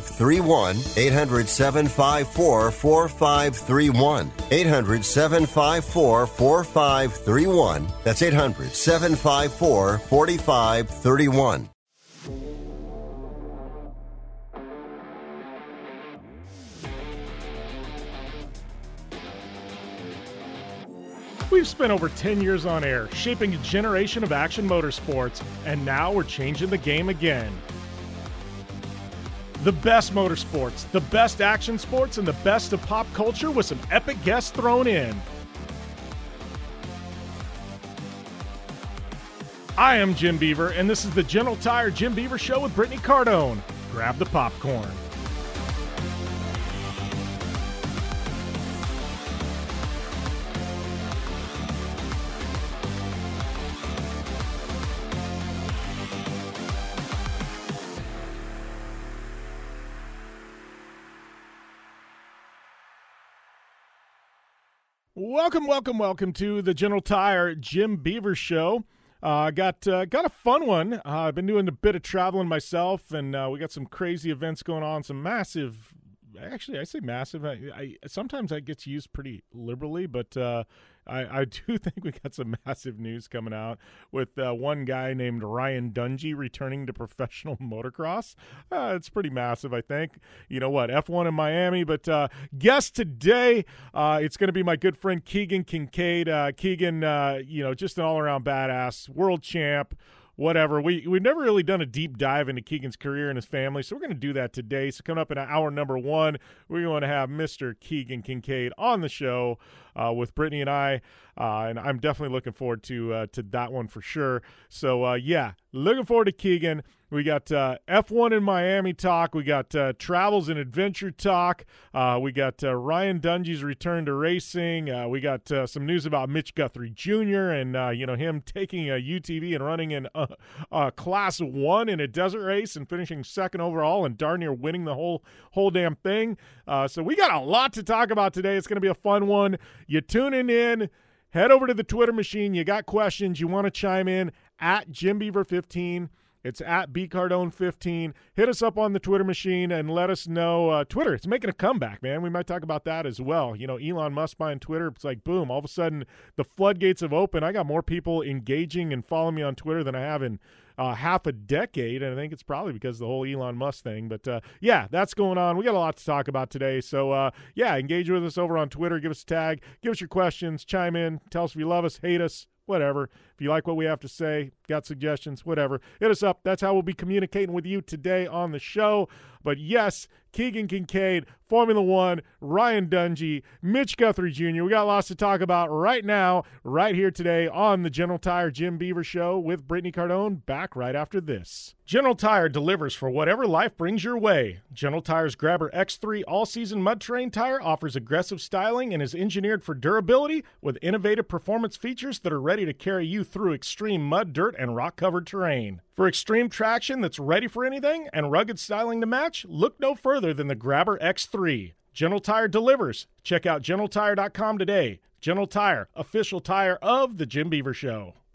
4531. 800 754 4531. 800 754 4531. That's 800 754 4531. We've spent over 10 years on air, shaping a generation of action motorsports, and now we're changing the game again. The best motorsports, the best action sports, and the best of pop culture with some epic guests thrown in. I am Jim Beaver, and this is the General Tire Jim Beaver Show with Brittany Cardone. Grab the popcorn. Welcome, welcome, welcome to the General Tire Jim Beaver Show. Uh, got uh, got a fun one. Uh, I've been doing a bit of traveling myself, and uh, we got some crazy events going on. Some massive, actually, I say massive. I, I sometimes that gets used pretty liberally, but uh, I, I do think we got some massive news coming out with uh, one guy named Ryan Dungey returning to professional motocross. Uh, it's pretty massive, I think. You know what? F1 in Miami, but uh, guest today, uh, it's going to be my good friend Keegan Kincaid. Uh, Keegan, uh, you know, just an all around badass, world champ whatever. We we've never really done a deep dive into Keegan's career and his family, so we're going to do that today. So coming up in hour number one, we're going to have Mr. Keegan Kincaid on the show uh, with Brittany and I, uh, and I'm definitely looking forward to uh, to that one for sure. So uh, yeah, looking forward to Keegan. We got uh, F1 in Miami talk. We got uh, travels and adventure talk. Uh, we got uh, Ryan Dungey's return to racing. Uh, we got uh, some news about Mitch Guthrie Jr. and you know him taking a UTV and running in a Class One in a desert race and finishing second overall and darn near winning the whole whole damn thing. so we got a lot to talk about today. It's going to be a fun one. You tuning in? Head over to the Twitter machine. You got questions? You want to chime in at Jim Beaver 15 it's at bcardone15. Hit us up on the Twitter machine and let us know. Uh, Twitter, it's making a comeback, man. We might talk about that as well. You know, Elon Musk buying Twitter. It's like boom, all of a sudden the floodgates have opened. I got more people engaging and following me on Twitter than I have in uh, half a decade, and I think it's probably because the whole Elon Musk thing. But uh, yeah, that's going on. We got a lot to talk about today. So uh, yeah, engage with us over on Twitter. Give us a tag. Give us your questions. Chime in. Tell us if you love us, hate us, whatever. If you like what we have to say, got suggestions, whatever, hit us up. That's how we'll be communicating with you today on the show. But yes, Keegan Kincaid, Formula One, Ryan Dungey, Mitch Guthrie Jr. We got lots to talk about right now, right here today on the General Tire Jim Beaver Show with Brittany Cardone. Back right after this. General Tire delivers for whatever life brings your way. General Tire's Grabber X3 all season mud terrain tire offers aggressive styling and is engineered for durability with innovative performance features that are ready to carry you through extreme mud, dirt, and rock covered terrain. For extreme traction that's ready for anything and rugged styling to match, look no further than the Grabber X3. General Tire delivers. Check out GeneralTire.com today. General Tire, official tire of The Jim Beaver Show.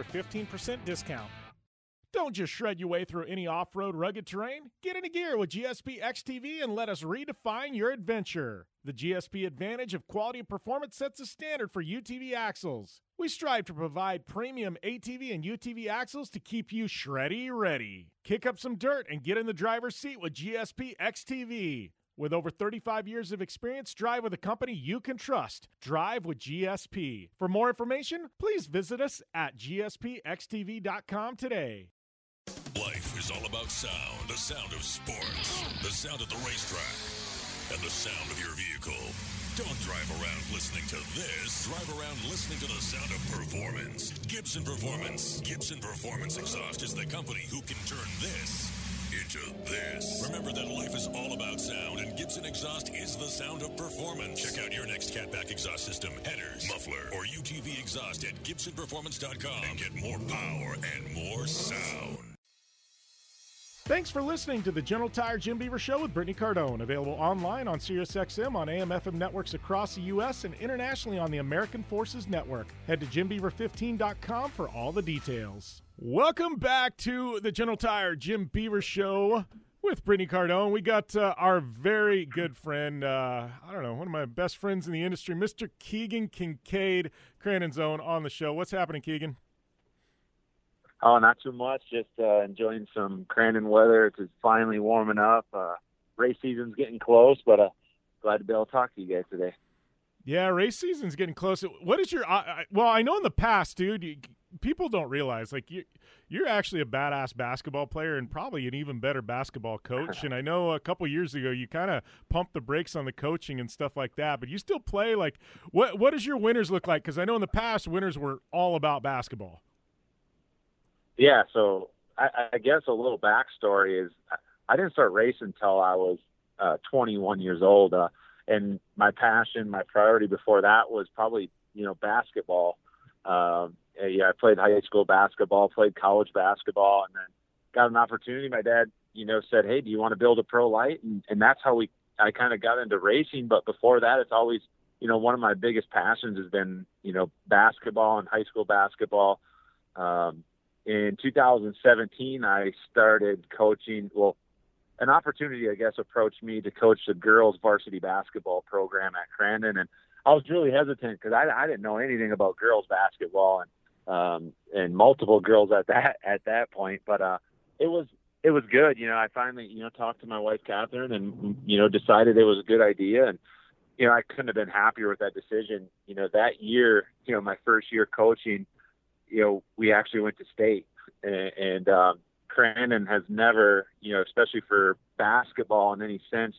a 15% discount. Don't just shred your way through any off road rugged terrain. Get into gear with GSP XTV and let us redefine your adventure. The GSP advantage of quality and performance sets a standard for UTV axles. We strive to provide premium ATV and UTV axles to keep you shreddy ready. Kick up some dirt and get in the driver's seat with GSP XTV. With over 35 years of experience, drive with a company you can trust. Drive with GSP. For more information, please visit us at gspxtv.com today. Life is all about sound. The sound of sports. The sound of the racetrack. And the sound of your vehicle. Don't drive around listening to this. Drive around listening to the sound of performance. Gibson Performance. Gibson Performance Exhaust is the company who can turn this into this. Remember that life is all about sound, and Gibson Exhaust is the sound of performance. Check out your next catback exhaust system, headers, muffler, or UTV exhaust at GibsonPerformance.com and get more power and more sound. Thanks for listening to the General Tire Jim Beaver Show with Brittany Cardone. Available online on SiriusXM on AM FM networks across the U.S. and internationally on the American Forces Network. Head to JimBeaver15.com for all the details. Welcome back to the General Tire Jim Beaver Show with Brittany Cardone. We got uh, our very good friend, uh, I don't know, one of my best friends in the industry, Mr. Keegan Kincaid, Crandon's Own, on the show. What's happening, Keegan? Oh, not too much. Just uh, enjoying some Crandon weather. It's finally warming up. Uh, race season's getting close, but uh, glad to be able to talk to you guys today. Yeah, race season's getting close. What is your? Uh, well, I know in the past, dude, you, people don't realize like you you're actually a badass basketball player and probably an even better basketball coach. and I know a couple years ago you kind of pumped the brakes on the coaching and stuff like that, but you still play. Like, what what does your winners look like? Because I know in the past winners were all about basketball. Yeah, so I, I guess a little backstory is I didn't start racing until I was uh, 21 years old, uh, and my passion, my priority before that was probably you know basketball. Um, yeah, I played high school basketball, played college basketball, and then got an opportunity. My dad, you know, said, "Hey, do you want to build a Pro Lite?" And, and that's how we I kind of got into racing. But before that, it's always you know one of my biggest passions has been you know basketball and high school basketball. Um, in 2017, I started coaching. Well, an opportunity, I guess, approached me to coach the girls' varsity basketball program at Crandon, and I was really hesitant because I, I didn't know anything about girls' basketball and um, and multiple girls at that at that point. But uh, it was it was good. You know, I finally you know talked to my wife Catherine and you know decided it was a good idea and you know, I couldn't have been happier with that decision. You know, that year, you know, my first year coaching, you know, we actually went to state, and, and um, Crandon has never, you know, especially for basketball in any sense,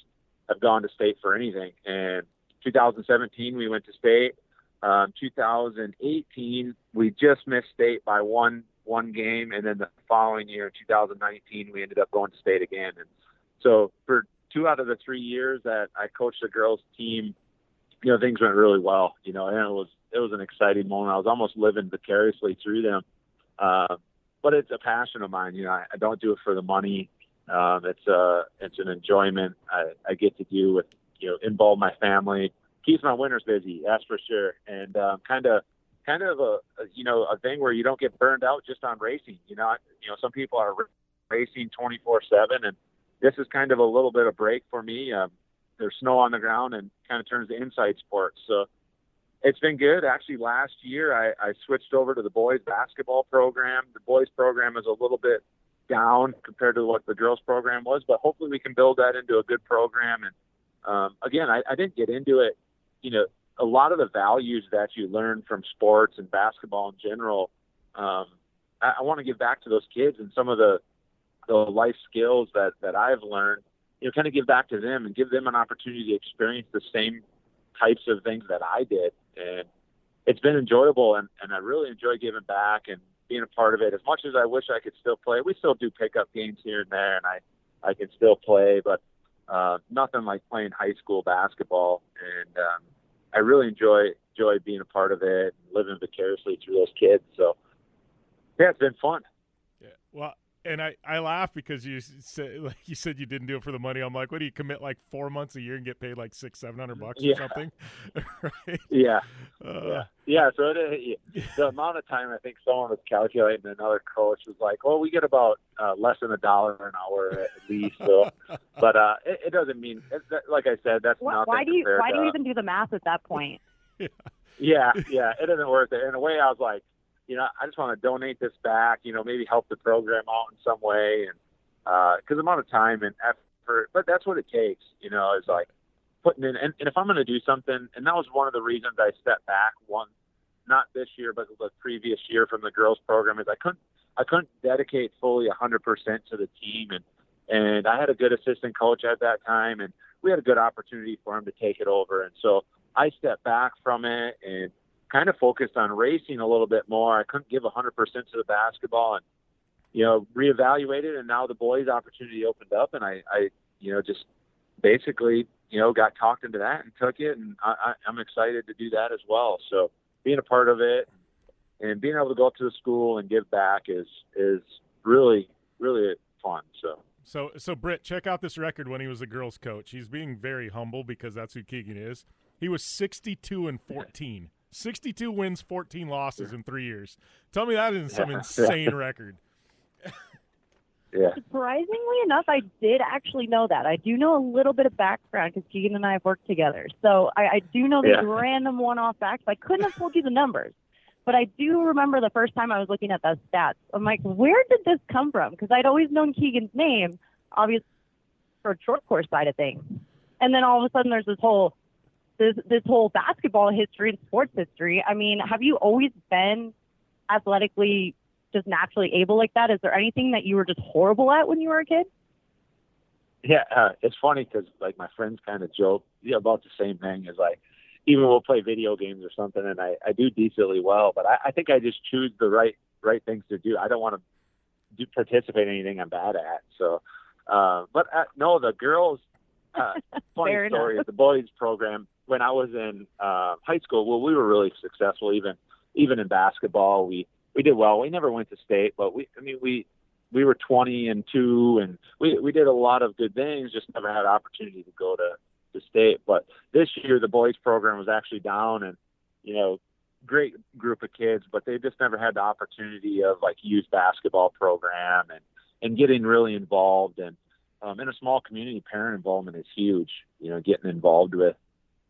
have gone to state for anything. And 2017, we went to state. Um, 2018, we just missed state by one one game, and then the following year, 2019, we ended up going to state again. And so for two out of the three years that I coached the girls team, you know, things went really well. You know, and it was it was an exciting moment. I was almost living vicariously through them. Uh, but it's a passion of mine. You know, I, I don't do it for the money. Um, it's a uh, it's an enjoyment I, I get to do with you know involve my family, keeps my winters busy. That's for sure. And um, kind of kind of a, a you know a thing where you don't get burned out just on racing. You know, you know some people are racing 24 seven, and this is kind of a little bit of break for me. Um, there's snow on the ground and kind of turns to inside sports. So it's been good. Actually, last year I, I switched over to the boys basketball program. The boys program is a little bit down compared to what the girls program was, but hopefully we can build that into a good program. And um, again, I, I didn't get into it. You know, a lot of the values that you learn from sports and basketball in general, um, I, I want to give back to those kids and some of the the life skills that that I've learned. You know, kind of give back to them and give them an opportunity to experience the same types of things that I did. And it's been enjoyable, and and I really enjoy giving back and being a part of it. As much as I wish I could still play, we still do pickup games here and there, and I I can still play, but uh, nothing like playing high school basketball. And um, I really enjoy enjoy being a part of it, and living vicariously through those kids. So yeah, it's been fun. Yeah. Well, and I, I laugh because you said like you said you didn't do it for the money. I'm like, what do you commit like four months a year and get paid like six seven hundred bucks yeah. or something? right? Yeah, uh, yeah, yeah. So it, the amount of time I think someone was calculating, another coach was like, "Well, we get about uh, less than a dollar an hour at least." So, but uh, it, it doesn't mean, it, like I said, that's why, nothing. why do you why to, do you even do the math at that point? yeah. yeah, yeah, it isn't worth it. In a way, I was like, you know, I just want to donate this back. You know, maybe help the program out in some way, and because uh, amount of time and effort, but that's what it takes. You know, is like putting in. And, and if I'm going to do something, and that was one of the reasons I stepped back. One, not this year, but the previous year from the girls program, is I couldn't I couldn't dedicate fully 100% to the team, and and I had a good assistant coach at that time, and we had a good opportunity for him to take it over, and so I stepped back from it and kind of focused on racing a little bit more. I couldn't give 100% to the basketball and, you know, reevaluated. And now the boys' opportunity opened up, and I, I you know, just basically, you know, got talked into that and took it. And I, I, I'm excited to do that as well. So being a part of it and being able to go up to the school and give back is is really really fun. So. So, so Britt, check out this record when he was a girls' coach. He's being very humble because that's who Keegan is. He was 62 and 14. 62 wins, 14 losses in three years. Tell me that isn't some insane record. Yeah. Surprisingly enough, I did actually know that. I do know a little bit of background because Keegan and I have worked together. So I, I do know these Yeah. random one-off facts. I couldn't have told you the numbers, but I do remember the first time I was looking at those stats. I'm like, where did this come from? Because I'd always known Keegan's name, obviously, for a short course side of things. And then all of a sudden, there's this whole this this whole basketball history and sports history. I mean, have you always been athletically just naturally able like that? Is there anything that you were just horrible at when you were a kid? Yeah, uh, it's funny because like my friends kind of joke you know, about the same thing. Is like even we'll play video games or something, and I, I do decently well, but I, I think I just choose the right right things to do. I don't want to do participate in anything I'm bad at. So, uh, but uh, no, the girls. Uh, funny Fair story enough. the boys program when I was in uh, high school. Well, we were really successful even even in basketball. We we did well. We never went to state, but we I mean we we were 20 and two, and we we did a lot of good things. Just never had opportunity to go to to state. But this year the boys program was actually down, and you know great group of kids, but they just never had the opportunity of like youth basketball program and and getting really involved and um, in a small community, parent involvement is huge. You know, getting involved with,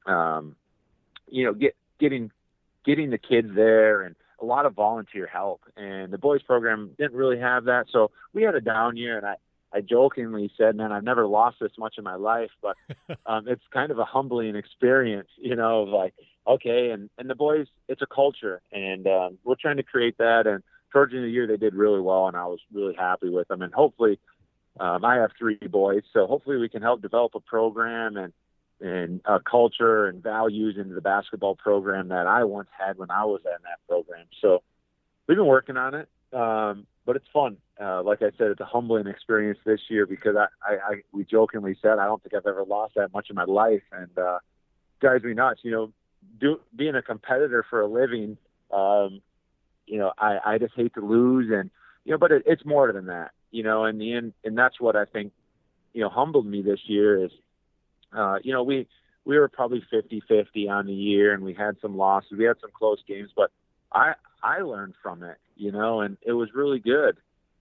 um, you know, get getting getting the kids there and a lot of volunteer help. And the boys program didn't really have that, so we had a down year. And I I jokingly said, "Man, I've never lost this much in my life," but um, it's kind of a humbling experience, you know, of like okay, and and the boys, it's a culture, and um, we're trying to create that. And towards the end of the year, they did really well, and I was really happy with them. And hopefully, um, I have three boys, so hopefully we can help develop a program and and uh, culture and values into the basketball program that I once had when I was in that program. So we've been working on it, um, but it's fun. Uh, like I said, it's a humbling experience this year because I, I, I we jokingly said I don't think I've ever lost that much in my life, and uh, drives me nuts. You know, do, being a competitor for a living, um, you know, I, I just hate to lose, and you know, but it, it's more than that. You know, in the end, and that's what I think, you know, humbled me this year is uh, you know, we we were probably 50-50 on the year, and we had some losses. We had some close games, but I I learned from it, you know, and it was really good.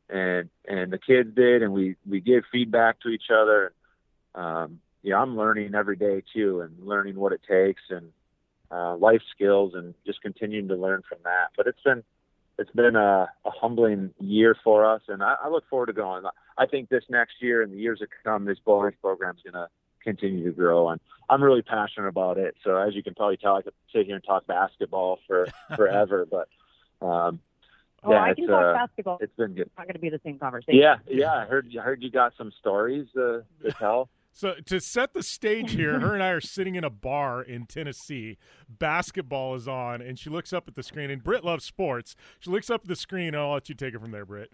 And and the kids did, and we we gave feedback to each other. Um, yeah, I'm learning every day too, and learning what it takes, and uh, life skills, and just continuing to learn from that. But it's been it's been a, a humbling year for us, and I, I look forward to going. I think this next year and the years to come, this boys program is to continue to grow, and I'm really passionate about it. So as you can probably tell, I could sit here and talk basketball for forever, but um, Oh, yeah, I it's can talk uh, basketball. it's been good. It's not going to be the same conversation. Yeah, yeah. I heard I heard you got some stories uh, to tell. So to set the stage here, her and I are sitting in a bar in Tennessee. Basketball is on, and she looks up at the screen. And Britt loves sports. She looks up at the screen. And I'll let you take it from there, Britt.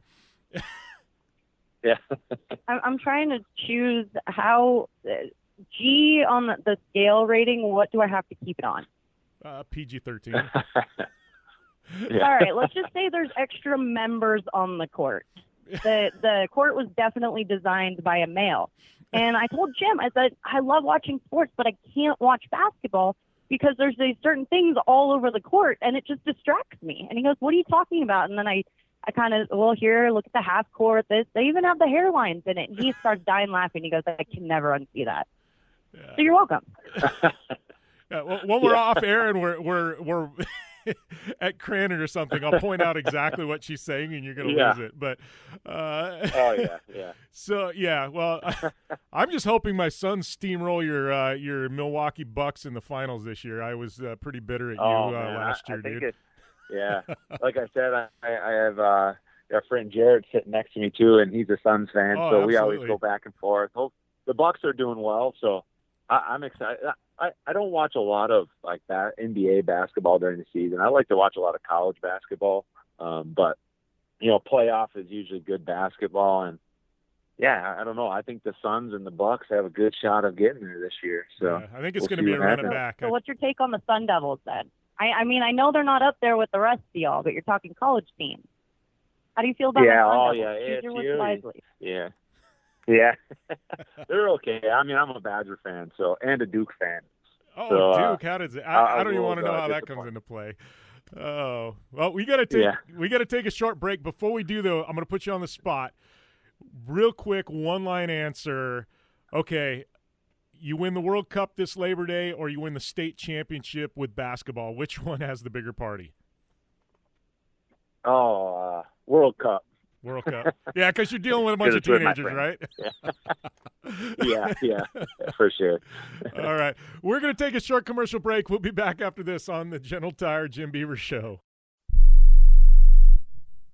Yeah. I'm, I'm trying to choose how uh, G on the, the scale rating. What do I have to keep it on? Uh, PG thirteen. Yeah. All right, let's just say there's extra members on the court. The the court was definitely designed by a male. And I told Jim, I said, I love watching sports, but I can't watch basketball because there's these certain things all over the court and it just distracts me. And he goes, What are you talking about? And then I I kind of, well, here, look at the half court, this. They even have the hairlines in it. And he starts dying laughing. He goes, I can never unsee that. So you're welcome. Yeah, well, when we're Yeah. off air and we're we're we're at Crandon or something, I'll point out exactly what she's saying, and you're gonna Yeah. lose it. But uh, Oh yeah, yeah. So yeah, well, I'm just hoping my Suns steamroll your uh, your Milwaukee Bucks in the finals this year. I was uh, pretty bitter at Oh you uh, last I, year, I think dude. it. Yeah, like I said, I, I have uh, our friend Jared sitting next to me too, and he's a Suns fan, Oh, so we always go back and forth. Hope the Bucks are doing well, so I, I'm excited. I, I don't watch a lot of like that NBA basketball during the season. I like to watch a lot of college basketball, um, but you know, playoff is usually good basketball, and yeah, I, I don't know. I think the Suns and the Bucks have a good shot of getting there this year. So Yeah, I think it's we'll going to be a what running happens. back. So what's your take on the Sun Devils then? I, I mean, I know they're not up there with the rest of y'all, but you're talking college teams. How do you feel about Yeah, the Sun oh, Devils? yeah, Choose your words ASU. Yeah. Yeah. They're okay. I mean, I'm a Badger fan, so and a Duke fan. Oh, So, uh, Duke, how does it? I- I, I I don't even want to know uh, how that comes into play. Oh well, we got to take Yeah. we got to take a short break. Before we do though, I'm going to put you on the spot. Real quick, one line answer. Okay, you win the World Cup this Labor Day, or you win the state championship with basketball. Which one has the bigger party? Oh, uh, World Cup. World Cup. yeah, because you're dealing with a bunch of It's with my teenagers, right? Yeah, yeah, for sure. All right. We're going to take a short commercial break. We'll be back after this on the General Tire Jim Beaver Show.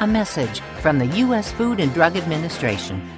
A message from the U.S. Food and Drug Administration.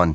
one.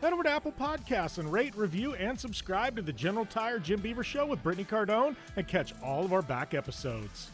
Head over to Apple Podcasts and rate, review, and subscribe to the General Tire Jim Beaver Show with Brittany Cardone and catch all of our back episodes.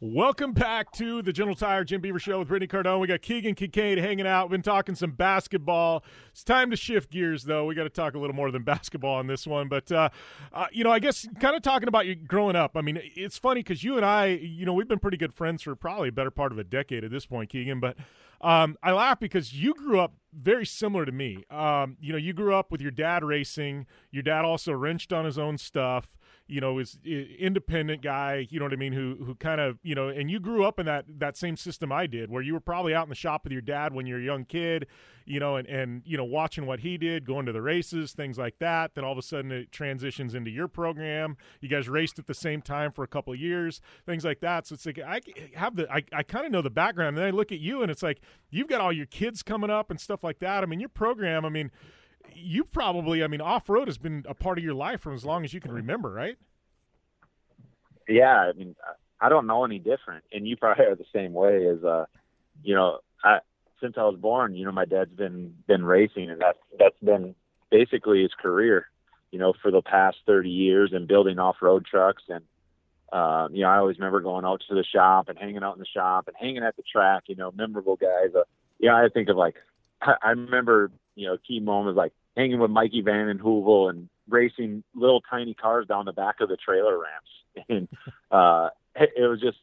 Welcome back to the General Tire Jim Beaver Show with Brittany Cardone. We got Keegan Kincaid hanging out. We've been talking some basketball. It's time to shift gears, though. We got to talk a little more than basketball on this one. But, uh, uh, you know, I guess kind of talking about you growing up. I mean, it's funny because you and I, you know, we've been pretty good friends for probably a better part of a decade at this point, Keegan. But um, I laugh because you grew up very similar to me. Um, you know, you grew up with your dad racing. Your dad also wrenched on his own stuff you know, is independent guy, you know what I mean, who who kind of, you know, and you grew up in that that same system I did, where you were probably out in the shop with your dad when you're a young kid, you know, and and you know, watching what he did, going to the races, things like that. Then all of a sudden it transitions into your program. You guys raced at the same time for a couple of years, things like that. So it's like I have the I, I kind of know the background, and then I look at you and it's like you've got all your kids coming up and stuff like that. I mean, your program, I mean you probably, I mean, off road has been a part of your life from as long as you can remember, right? Yeah, I mean, I don't know any different, and you probably are the same way. As uh, you know, I since I was born, you know, my dad's been been racing, and that's that's been basically his career, you know, for the past 30 years, and building off road trucks and. Uh, you know, I always remember going out to the shop and hanging out in the shop and hanging at the track. You know, memorable guys. Uh, yeah, I think of like I, I remember you know key moments like hanging with Mikey Van and Hoovel and racing little tiny cars down the back of the trailer ramps. And uh, it, it was just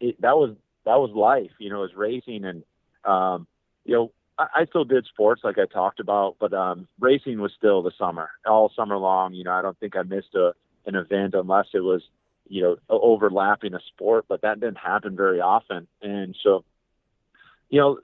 it, that was that was life. You know, it was racing, and um, you know, I, I still did sports like I talked about, but um, racing was still the summer, all summer long. You know, I don't think I missed a an event unless it was you know overlapping a sport, but that didn't happen very often. And so, you know,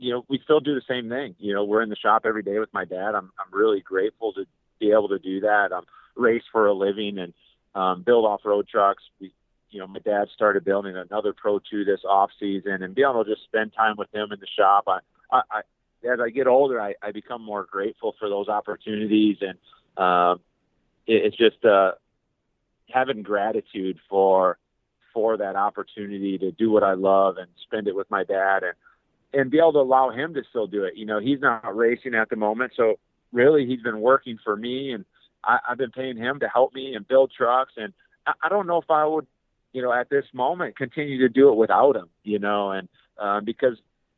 you know, we still do the same thing. You know, we're in the shop every day with my dad. I'm I'm really grateful to be able to do that. Um, race for a living and um, build off road trucks. We, you know, my dad started building another Pro 2 this off season, and being able to just spend time with him in the shop. I, I, I as I get older, I, I become more grateful for those opportunities, and um, it, it's just uh, having gratitude for for that opportunity to do what I love and spend it with my dad and and be able to allow him to still do it. You know, he's not racing at the moment, so really he's been working for me, and I, I've been paying him to help me and build trucks. And I, I don't know if I would, you know, at this moment continue to do it without him. You know, and uh, because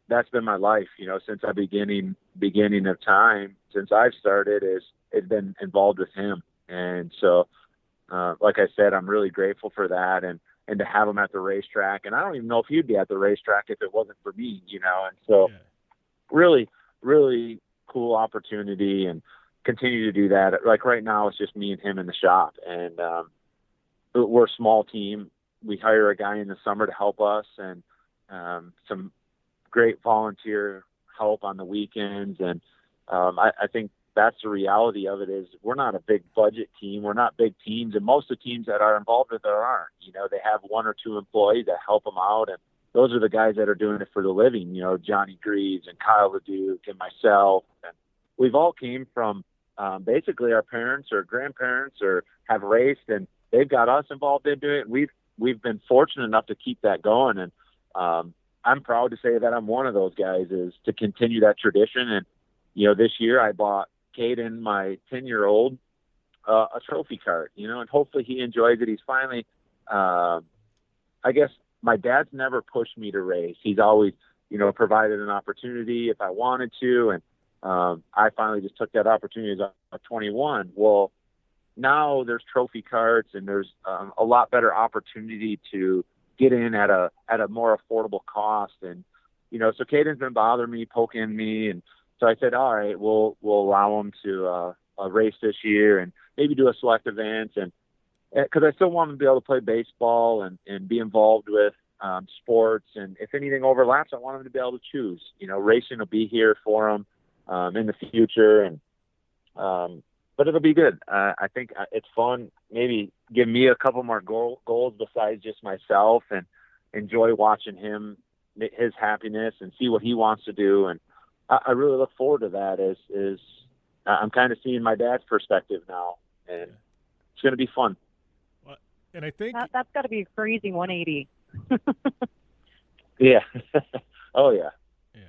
that's been my life. You know, since I beginning beginning of time, since I've started, is it's been involved with him, and so. Uh, like I said, I'm really grateful for that, and and to have him at the racetrack. And I don't even know if he'd be at the racetrack if it wasn't for me, you know. And so, yeah. really, really cool opportunity, and continue to do that. Like right now, it's just me and him in the shop, and um, we're a small team. We hire a guy in the summer to help us, and um, some great volunteer help on the weekends. And um, I, I think that's the reality of it is we're not a big budget team. We're not big teams, and most of the teams that are involved with there aren't. You know, they have one or two employees that help them out, and those are the guys that are doing it for the living. You know, Johnny Greaves and Kyle LeDuc and myself, and we've all came from um, basically our parents or grandparents or have raced, and they've got us involved into it. We've we've been fortunate enough to keep that going, and um, I'm proud to say that I'm one of those guys is to continue that tradition. And you know, this year I bought Caden, my 10 year old, uh, a trophy kart, you know, and hopefully he enjoys it. He's finally, uh, I guess my dad's never pushed me to race. He's always, you know, provided an opportunity if I wanted to. And um, I finally just took that opportunity as a 21. Well, now there's trophy karts and there's um, a lot better opportunity to get in at a at a more affordable cost. And you know, so Caden's been bothering me, poking me, and so I said, all right, we'll we'll allow him to uh, uh, race this year and maybe do a select event and because I still want him to be able to play baseball and and be involved with um, sports and if anything overlaps, I want him to be able to choose. You know, racing will be here for him um, in the future and um, but it'll be good. Uh, I think uh, it's fun. Maybe give me a couple more goal, goals besides just myself, and enjoy watching him, his happiness, and see what he wants to do. And I, I really look forward to that. Is is I'm kind of seeing my dad's perspective now, and it's going to be fun. And I think that, that's got to be a crazy 180. yeah. oh yeah. Yeah.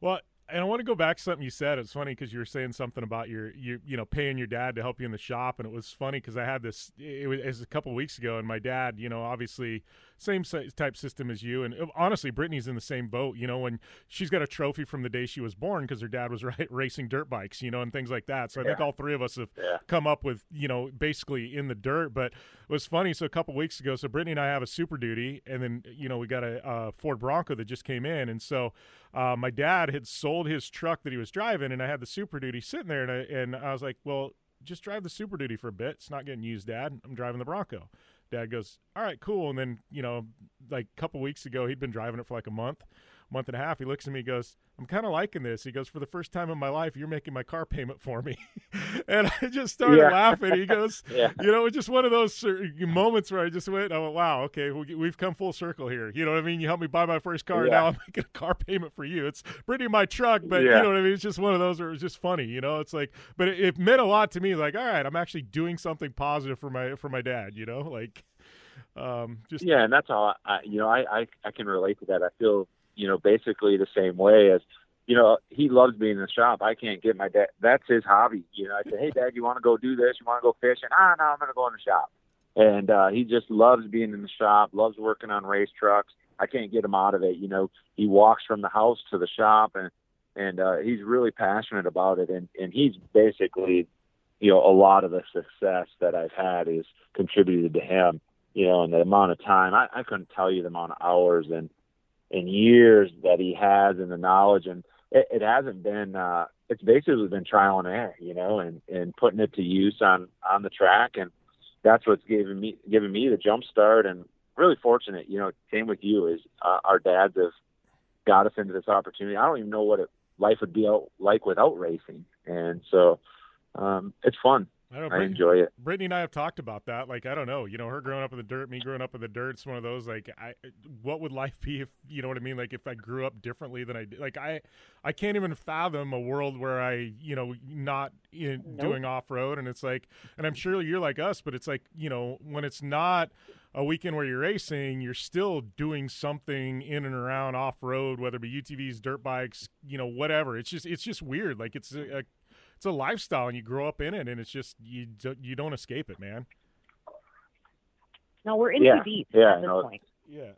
Well, and I want to go back to something you said. It's funny because you were saying something about your, you, you know, paying your dad to help you in the shop, and it was funny because I had this. It was, it was a couple weeks ago, and my dad, you know, obviously same type system as you, and uh, honestly, Brittany's in the same boat. You know, when she's got a trophy from the day she was born because her dad was right, racing dirt bikes, you know, and things like that. So I think all three of us have yeah. come up with, you know, basically in the dirt. But was funny. So a couple weeks ago, so Brittany and I have a Super Duty, and then you know we got a, a Ford Bronco that just came in, and so uh, my dad had sold his truck that he was driving, and I had the Super Duty sitting there, and I, and I was like, well, just drive the Super Duty for a bit. It's not getting used, Dad. I'm driving the Bronco. Dad goes, all right, cool. And then, you know, like a couple weeks ago, he'd been driving it for like a month month and a half, he looks at me, goes, "I'm kind of liking this." He goes, "For the first time in my life, you're making my car payment for me," and I just started yeah. laughing. He goes, yeah. "You know, it's just one of those moments where I just went, I went, wow, okay, we've come full circle here. You know what I mean? You helped me buy my first car, yeah. now I'm making a car payment for you. It's pretty my truck, but you know what I mean? It's just one of those where it's just funny. You know, it's like, but it, it meant a lot to me. Like, all right, I'm actually doing something positive for my for my dad. You know, like." Um, just yeah, and that's all I, you know I, I I can relate to that. I feel you know, basically the same way as, you know, he loves being in the shop. I can't get my dad. That's his hobby. You know, I say, hey, dad, you want to go do this? You want to go fishing? Ah, no, I'm going to go in the shop. And uh, he just loves being in the shop, loves working on race trucks. I can't get him out of it. You know, he walks from the house to the shop, and and uh, he's really passionate about it. And and he's basically, you know, a lot of the success that I've had is contributed to him. You know, and the amount of time I, I couldn't tell you the amount of hours and and years that he has and the knowledge and it, it hasn't been uh it's basically been trial and error you know and and putting it to use on on the track and that's what's giving me giving me the jump start and really fortunate you know same with you is uh, our dads have got us into this opportunity. I don't even know what it, life would be out, like without racing and so um it's fun I, know, I enjoy it. Brittany and I have talked about that. Like, I don't know, you know, her growing up in the dirt, me growing up in the dirt. It's one of those like, I, what would life be if you know what I mean? Like, if I grew up differently than I did. Like, I, I can't even fathom a world where I, you know, not in, nope. doing off road. And it's like, and I'm sure you're like us, but it's like, you know, when it's not a weekend where you're racing, you're still doing something in and around off road, whether it be UTVs, dirt bikes, you know, whatever. It's just, it's just weird. Like, it's a, a it's a lifestyle and you grow up in it and it's just you do, you don't escape it man. No we're in yeah. too deep yeah, at this no, point. Yeah.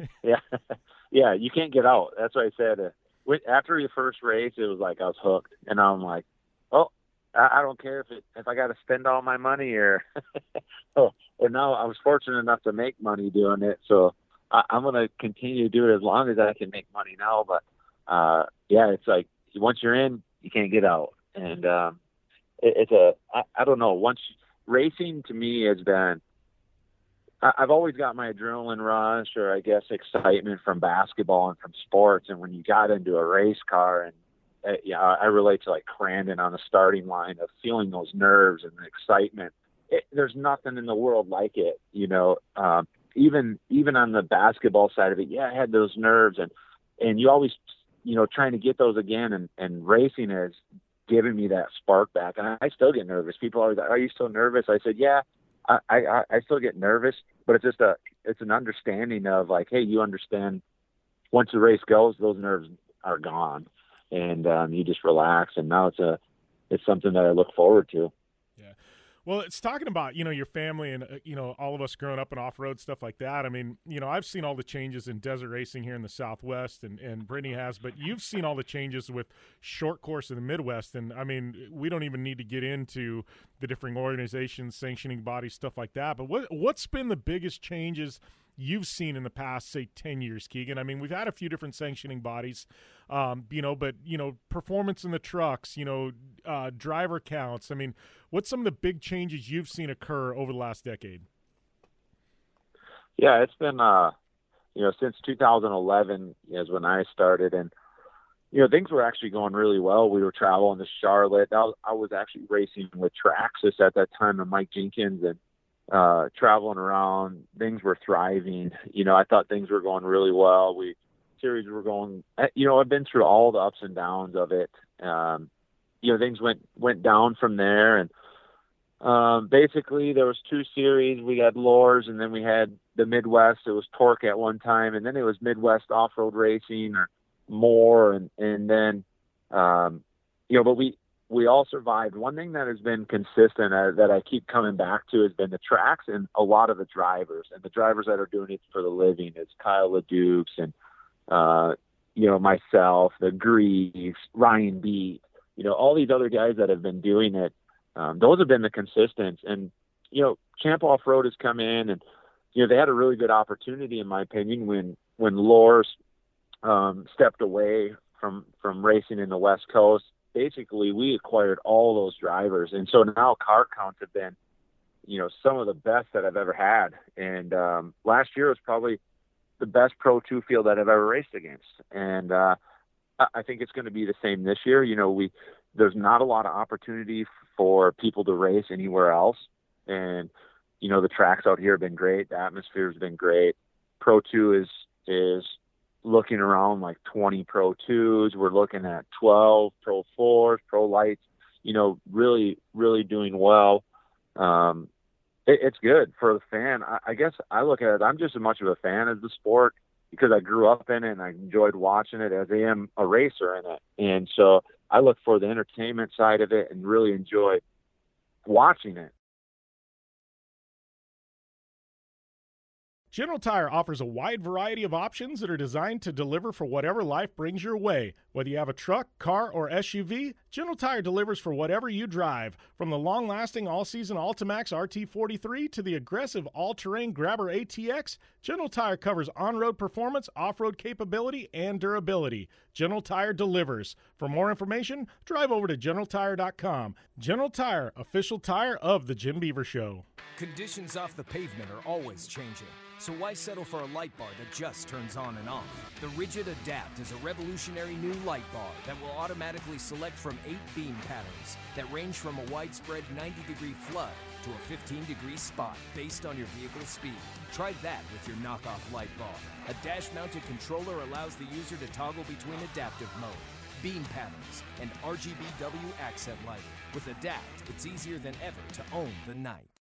Yeah. Yeah you can't get out. That's what i said. Uh, after the first race it was like i was hooked and i'm like oh i, I don't care if it if i got to spend all my money or oh and now i was fortunate enough to make money doing it so I, i'm going to continue to do it as long as i can make money now but uh yeah it's like once you're in you can't get out and um, it, it's a I, I don't know. Once racing to me has been, I, I've always got my adrenaline rush or I guess excitement from basketball and from sports. And when you got into a race car and uh, yeah, I relate to like Crandon on the starting line of feeling those nerves and the excitement. It, there's nothing in the world like it, you know. Um, even even on the basketball side of it, yeah, I had those nerves and and you always, you know, trying to get those again. And and racing is giving me that spark back. And I, still get nervous. People always, like, are you still nervous? I said, yeah, I, I, I still get nervous, but it's just a, it's an understanding of like, hey, you understand once the race goes, those nerves are gone, and um, you just relax. And now it's a, it's something that I look forward to. Well, it's talking about you know your family and uh, you know all of us growing up in off road stuff like that. I mean, you know, I've seen all the changes in desert racing here in the Southwest, and and Brittany has, but you've seen all the changes with short course in the Midwest, and I mean, we don't even need to get into the different organizations, sanctioning bodies, stuff like that. But what what's been the biggest changes? You've seen in the past, say, 10 years, Keegan? I mean, we've had a few different sanctioning bodies, um, you know, but, you know, performance in the trucks, you know, uh, driver counts. I mean, what's some of the big changes you've seen occur over the last decade? Yeah, it's been, uh, you know, since 2011 is when I started, and you know, things were actually going really well. We were traveling to Charlotte. I was, I was actually racing with Traxxas at that time, and Mike Jenkins, and uh, traveling around. Things were thriving. You know, I thought things were going really well. We series were going. Eh, you know, I've been through all the ups and downs of it. Um, you know, things went went down from there, and um, basically there was two series. We had LOORRS, and then we had the Midwest. It was TORC at one time, and then it was Midwest Off Road Racing or more, and and then um, you know, but we we all survived. One thing that has been consistent uh, that I keep coming back to has been the tracks and a lot of the drivers and the drivers that are doing it for the living. It's Kyle LeDucs and uh, you know myself, the Greaves, Ryan Beat, you know all these other guys that have been doing it. Um, those have been the consistents, and you know Champ Off Road has come in and you know they had a really good opportunity in my opinion when when LOORRS um, stepped away from from racing in the West Coast basically we acquired all those drivers, and so now car counts have been, you know, some of the best that I've ever had. And um, last year was probably the best Pro Two field that I've ever raced against, and uh, I think it's going to be the same this year. You know, we there's not a lot of opportunity for people to race anywhere else, and you know the tracks out here have been great. The atmosphere has been great. Pro Two is is looking around like 20 Pro 2s. We're looking at 12 Pro 4s, Pro Lites, you know, really, really doing well. Um, it, it's good for the fan. I, I guess I look at it, I'm just as much of a fan as the sport because I grew up in it and I enjoyed watching it as I am a racer in it. And so I look for the entertainment side of it and really enjoy watching it. General Tire offers a wide variety of options that are designed to deliver for whatever life brings your way. Whether you have a truck, car, or SUV, General Tire delivers for whatever you drive. From the long lasting all season AltiMAX RT43 to the aggressive all terrain Grabber ATX, General Tire covers on road performance, off road capability, and durability. General Tire delivers. For more information, drive over to GeneralTire.com. General Tire, official tire of The Jim Beaver Show. Conditions off the pavement are always changing. So why settle for a light bar that just turns on and off? The Rigid Adapt is a revolutionary new light bar that will automatically select from eight beam patterns that range from a widespread 90 degree flood to a 15 degree spot based on your vehicle's speed. Try that with your knockoff light bar. A dash mounted controller allows the user to toggle between adaptive mode, beam patterns, and RGBW accent lighting. With Adapt, it's easier than ever to own the night.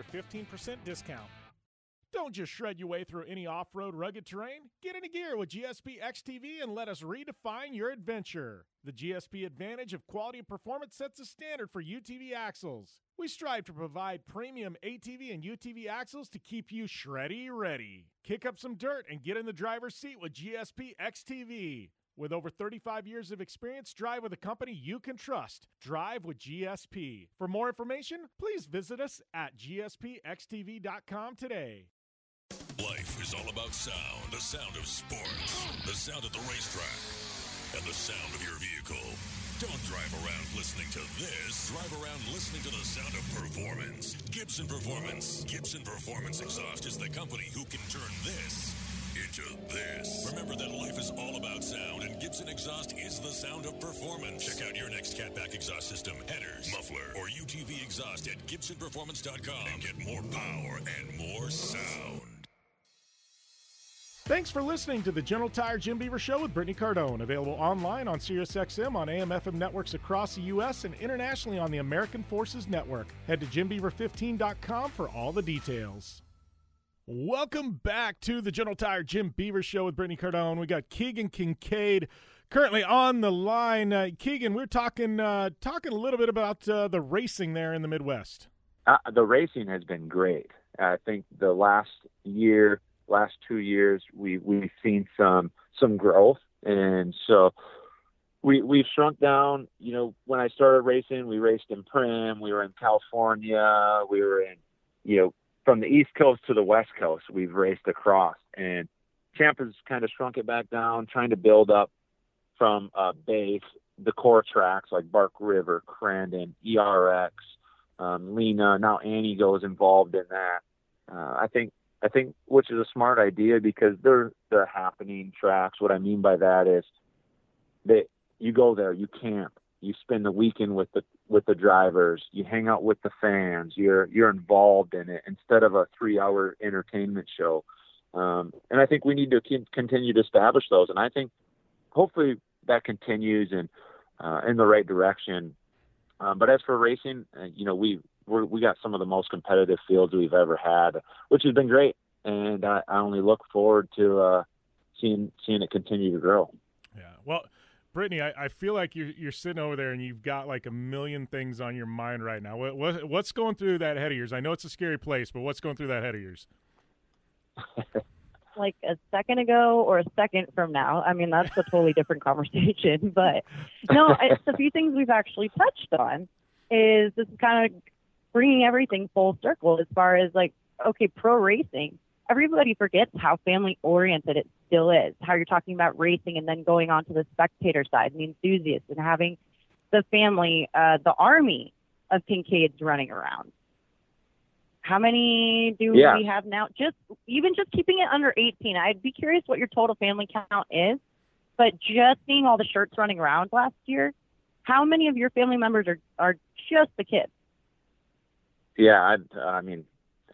a 15% discount. Don't just shred your way through any off road rugged terrain. Get into gear with GSP XTV and let us redefine your adventure. The GSP advantage of quality and performance sets a standard for UTV axles. We strive to provide premium ATV and UTV axles to keep you shreddy ready. Kick up some dirt and get in the driver's seat with GSP XTV. With over 35 years of experience, drive with a company you can trust. Drive with GSP. For more information, please visit us at gspxtv.com today. Life is all about sound. The sound of sports. The sound at the racetrack. And the sound of your vehicle. Don't drive around listening to this. Drive around listening to the sound of performance. Gibson Performance. Gibson Performance Exhaust is the company who can turn this into this. Remember that life is all about sound, and Gibson Exhaust is the sound of performance. Check out your next catback exhaust system, headers, muffler, or UTV exhaust at GibsonPerformance.com and get more power and more sound. Thanks for listening to the General Tire Jim Beaver Show with Brittany Cardone. Available online on SiriusXM on AM FM networks across the U.S. and internationally on the American Forces Network. Head to JimBeaver15.com for all the details. Welcome back to the General Tire Jim Beaver Show with Brittany Cardone. We got Keegan Kincaid currently on the line. Uh, Keegan, we're talking uh, talking a little bit about uh, the racing there in the Midwest. Uh, the racing has been great. I think the last year last two years we we've seen some some growth and so we we've shrunk down you know when i started racing we raced in Primm, we were in california we were in you know from the east coast to the west coast we've raced across and champ has kind of shrunk it back down trying to build up from uh base the core tracks like bark river crandon erx um, lena now annie goes involved in that uh, i think I think, which is a smart idea because they're they're happening tracks. What I mean by that is that you go there, you camp, you spend the weekend with the with the drivers, you hang out with the fans, you're you're involved in it instead of a three hour entertainment show. Um, and I think we need to keep, continue to establish those. And I think hopefully that continues and uh, in the right direction. Um, but as for racing, uh, you know, we we're, we got some of the most competitive fields we've ever had, which has been great. And I, I only look forward to uh, seeing seeing it continue to grow. Yeah. Well, Brittany, I, I feel like you're you're sitting over there and you've got like a million things on your mind right now. What, what what's going through that head of yours? I know it's a scary place, but what's going through that head of yours? like a second ago or a second from now. I mean, that's a totally different conversation. But no, it's a few things we've actually touched on. Is this is kind of bringing everything full circle as far as like, okay, pro racing. Everybody forgets how family oriented it still is. How you're talking about racing and then going on to the spectator side and the enthusiasts and having the family, uh, the army of Kincaids running around. How many do Yeah. we have now? Just even just keeping it under 18. I'd be curious what your total family count is. But just seeing all the shirts running around last year, how many of your family members are are just the kids? Yeah, I, I mean,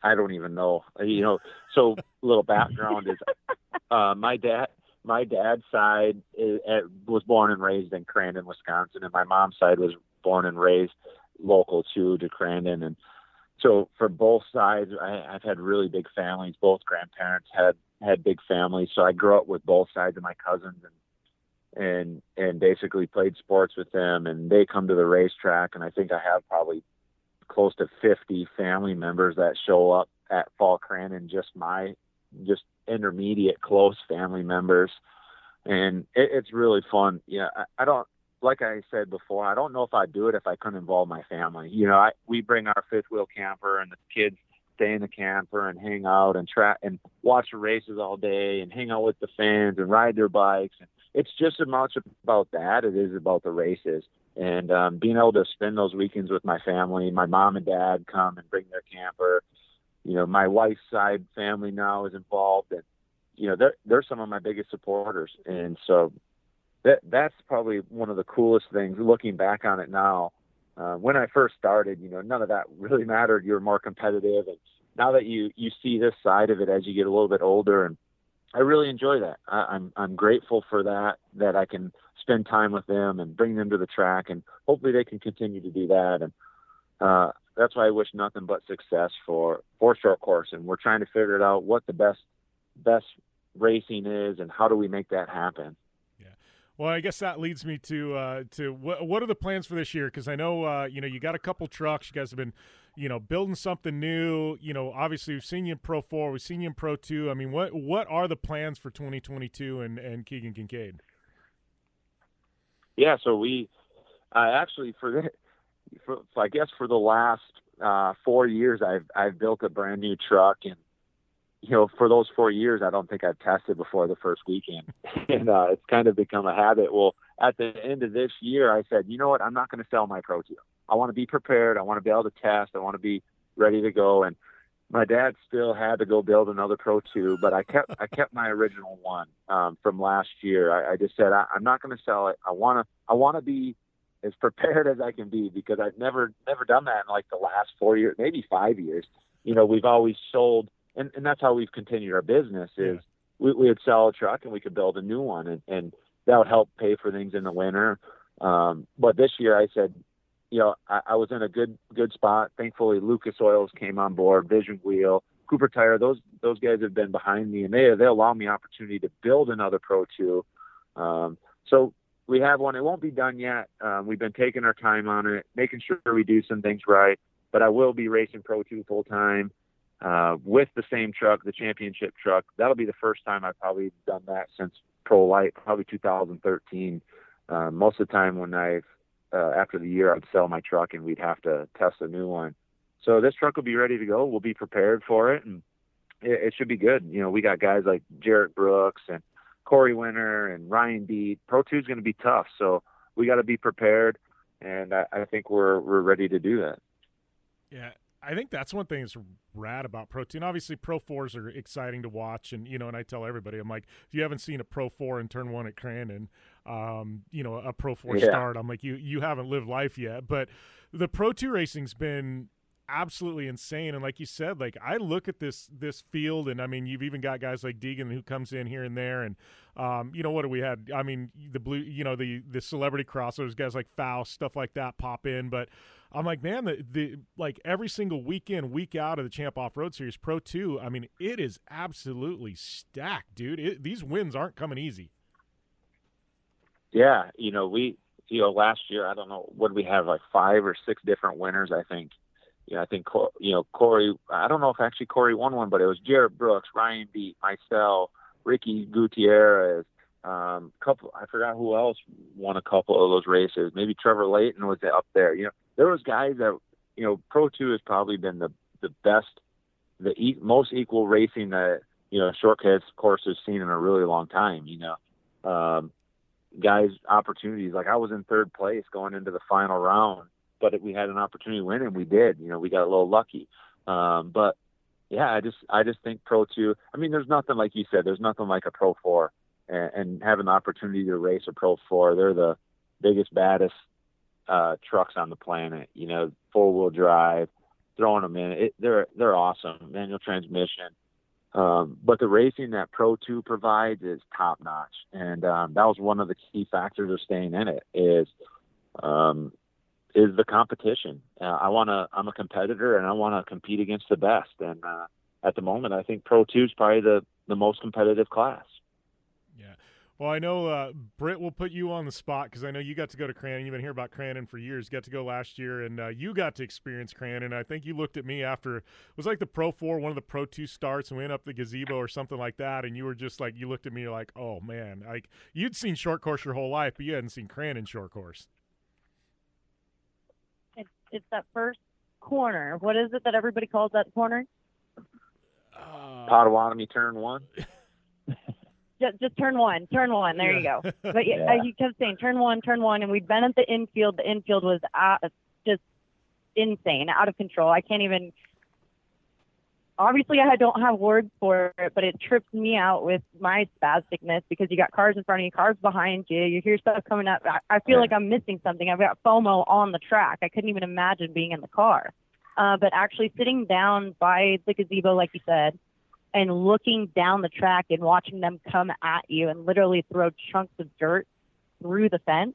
I don't even know. You know, so little background is uh, my dad. My dad's side is, uh, was born and raised in Crandon, Wisconsin, and my mom's side was born and raised local too to Crandon. And so for both sides, I, I've had really big families. Both grandparents had had big families, so I grew up with both sides of my cousins and and and basically played sports with them. And they come to the racetrack, and I think I have probably close to 50 family members that show up at Fall Crandon, just my, just intermediate close family members. And it, it's really fun. Yeah. I, I don't, like I said before, I don't know if I'd do it if I couldn't involve my family. You know, I, we bring our fifth wheel camper and the kids stay in the camper and hang out and track and watch the races all day and hang out with the fans and ride their bikes. And it's just as much about that it is about the races and um, being able to spend those weekends with my family. My mom and dad come and bring their camper. You know, my wife's side family now is involved, and you know they're they're some of my biggest supporters, and so that that's probably one of the coolest things. Looking back on it now, uh, when I first started, you know, none of that really mattered. You were more competitive, and now that you you see this side of it as you get a little bit older and I really enjoy that. I, I'm I'm grateful for that that I can spend time with them and bring them to the track, and hopefully they can continue to do that. And uh, that's why I wish nothing but success for for short course. And we're trying to figure it out what the best best racing is and how do we make that happen. Yeah. Well, I guess that leads me to uh, to what, what are the plans for this year? Because I know uh, you know you got a couple trucks. You guys have been you know building something new. You know, obviously we've seen you in Pro Four, we've seen you in Pro Two. I mean, what what are the plans for 2022 and and Keegan Kincaid? Yeah, so we uh, actually for the for, I guess for the last uh, four years I've I've built a brand new truck and you know, for those four years, I don't think I've tested before the first weekend, and uh, it's kind of become a habit. Well, at the end of this year, I said, you know what, I'm not going to sell my Pro 2. I want to be prepared. I want to be able to test. I want to be ready to go. And my dad still had to go build another Pro 2, but I kept I kept my original one um, from last year. I, I just said I, I'm not going to sell it. I want to I want to be as prepared as I can be because I've never never done that in like the last four years, maybe five years. You know, we've always sold and, and that's how we've continued our business is yeah. we, we would sell a truck and we could build a new one and, and that would help pay for things in the winter. Um, but this year I said, you know, I, I was in a good, good spot. Thankfully, Lucas Oils came on board, Vision Wheel, Cooper Tire. Those, those guys have been behind me and they, they allow me opportunity to build another Pro 2. Um, so we have one. It won't be done yet. Um, we've been taking our time on it, making sure we do some things right. But I will be racing Pro 2 full time uh, with the same truck, the championship truck. That'll be the first time I've probably done that since Pro Lite, probably 2013. Uh, most of the time when I've uh, after the year, I'd sell my truck and we'd have to test a new one. So this truck will be ready to go. We'll be prepared for it, and it, it should be good. You know, we got guys like Jerett Brooks and Corey Winter and Ryan Beat. Pro Two is going to be tough, so we got to be prepared, and I, I think we're we're ready to do that. Yeah, I think that's one thing that's rad about Pro 2. And obviously, Pro 4s are exciting to watch. And, you know, and I tell everybody, I'm like, if you haven't seen a Pro 4 in turn one at Crandon, um, you know, a Pro 4 yeah. start, I'm like, you, you haven't lived life yet. But the Pro 2 racing's been absolutely insane and like you said like i look at this this field and i mean you've even got guys like deegan who comes in here and there and um, you know what do we had i mean the blue you know the the celebrity crossovers guys like faust stuff like that pop in but I'm like, man, the, the like every single weekend, week out of the Champ Off Road Series Pro Two, I mean, it is absolutely stacked, dude. It, these wins aren't coming easy. Yeah, you know, we, you know, last year, I don't know, what we have, like five or six different winners, I think. Know, I think, you know, Corey, I don't know if actually Corey won one, but it was Jerett Brooks, Ryan Beat, myself, Ricky Gutierrez, um, couple, I forgot who else won a couple of those races. Maybe Trevor Layton was up there. You know, there was guys that you know Pro Two has probably been the the best, the e- most equal racing that you know short course has seen in a really long time. You know, um, guys opportunities like I was in third place going into the final round, but we had an opportunity to win and we did. You know, we got a little lucky. Um, but yeah, I just I just think Pro Two. I mean, there's nothing like you said. There's nothing like a Pro Four, and, and having the opportunity to race a Pro Four. They're the biggest, baddest uh, trucks on the planet. You know, four wheel drive, throwing them in. It, they're they're awesome. Manual transmission. Um, but the racing that Pro Two provides is top notch, and um, that was one of the key factors of staying in it. Is um, is the competition. Uh, I want to. I'm a competitor, and I want to compete against the best. And uh, at the moment, I think Pro Two is probably the the most competitive class. Well, I know uh, Britt will put you on the spot because I know you got to go to Crandon. You've been here about Crandon for years. Got to go last year, and uh, you got to experience Crandon. I think you looked at me after it was like the Pro Four, one of the Pro Two starts, and we went up the gazebo or something like that. And you were just like, you looked at me like, oh man, like you'd seen short course your whole life, but you hadn't seen Crandon short course. It's it's that first corner. What is it that everybody calls that corner? Uh, Potawatomi turn one. just, just turn one, turn one. There yeah. you go. But yeah. he kept saying turn one, turn one, and we'd been at the infield. The infield was out, just insane, out of control. I can't even. Obviously, I don't have words for it, but it trips me out with my spasticness because you got cars in front of you, cars behind you. You hear stuff coming up. I, I feel like I'm missing something. I've got FOMO on the track. I couldn't even imagine being in the car. Uh, but actually sitting down by the gazebo, like you said, and looking down the track and watching them come at you and literally throw chunks of dirt through the fence.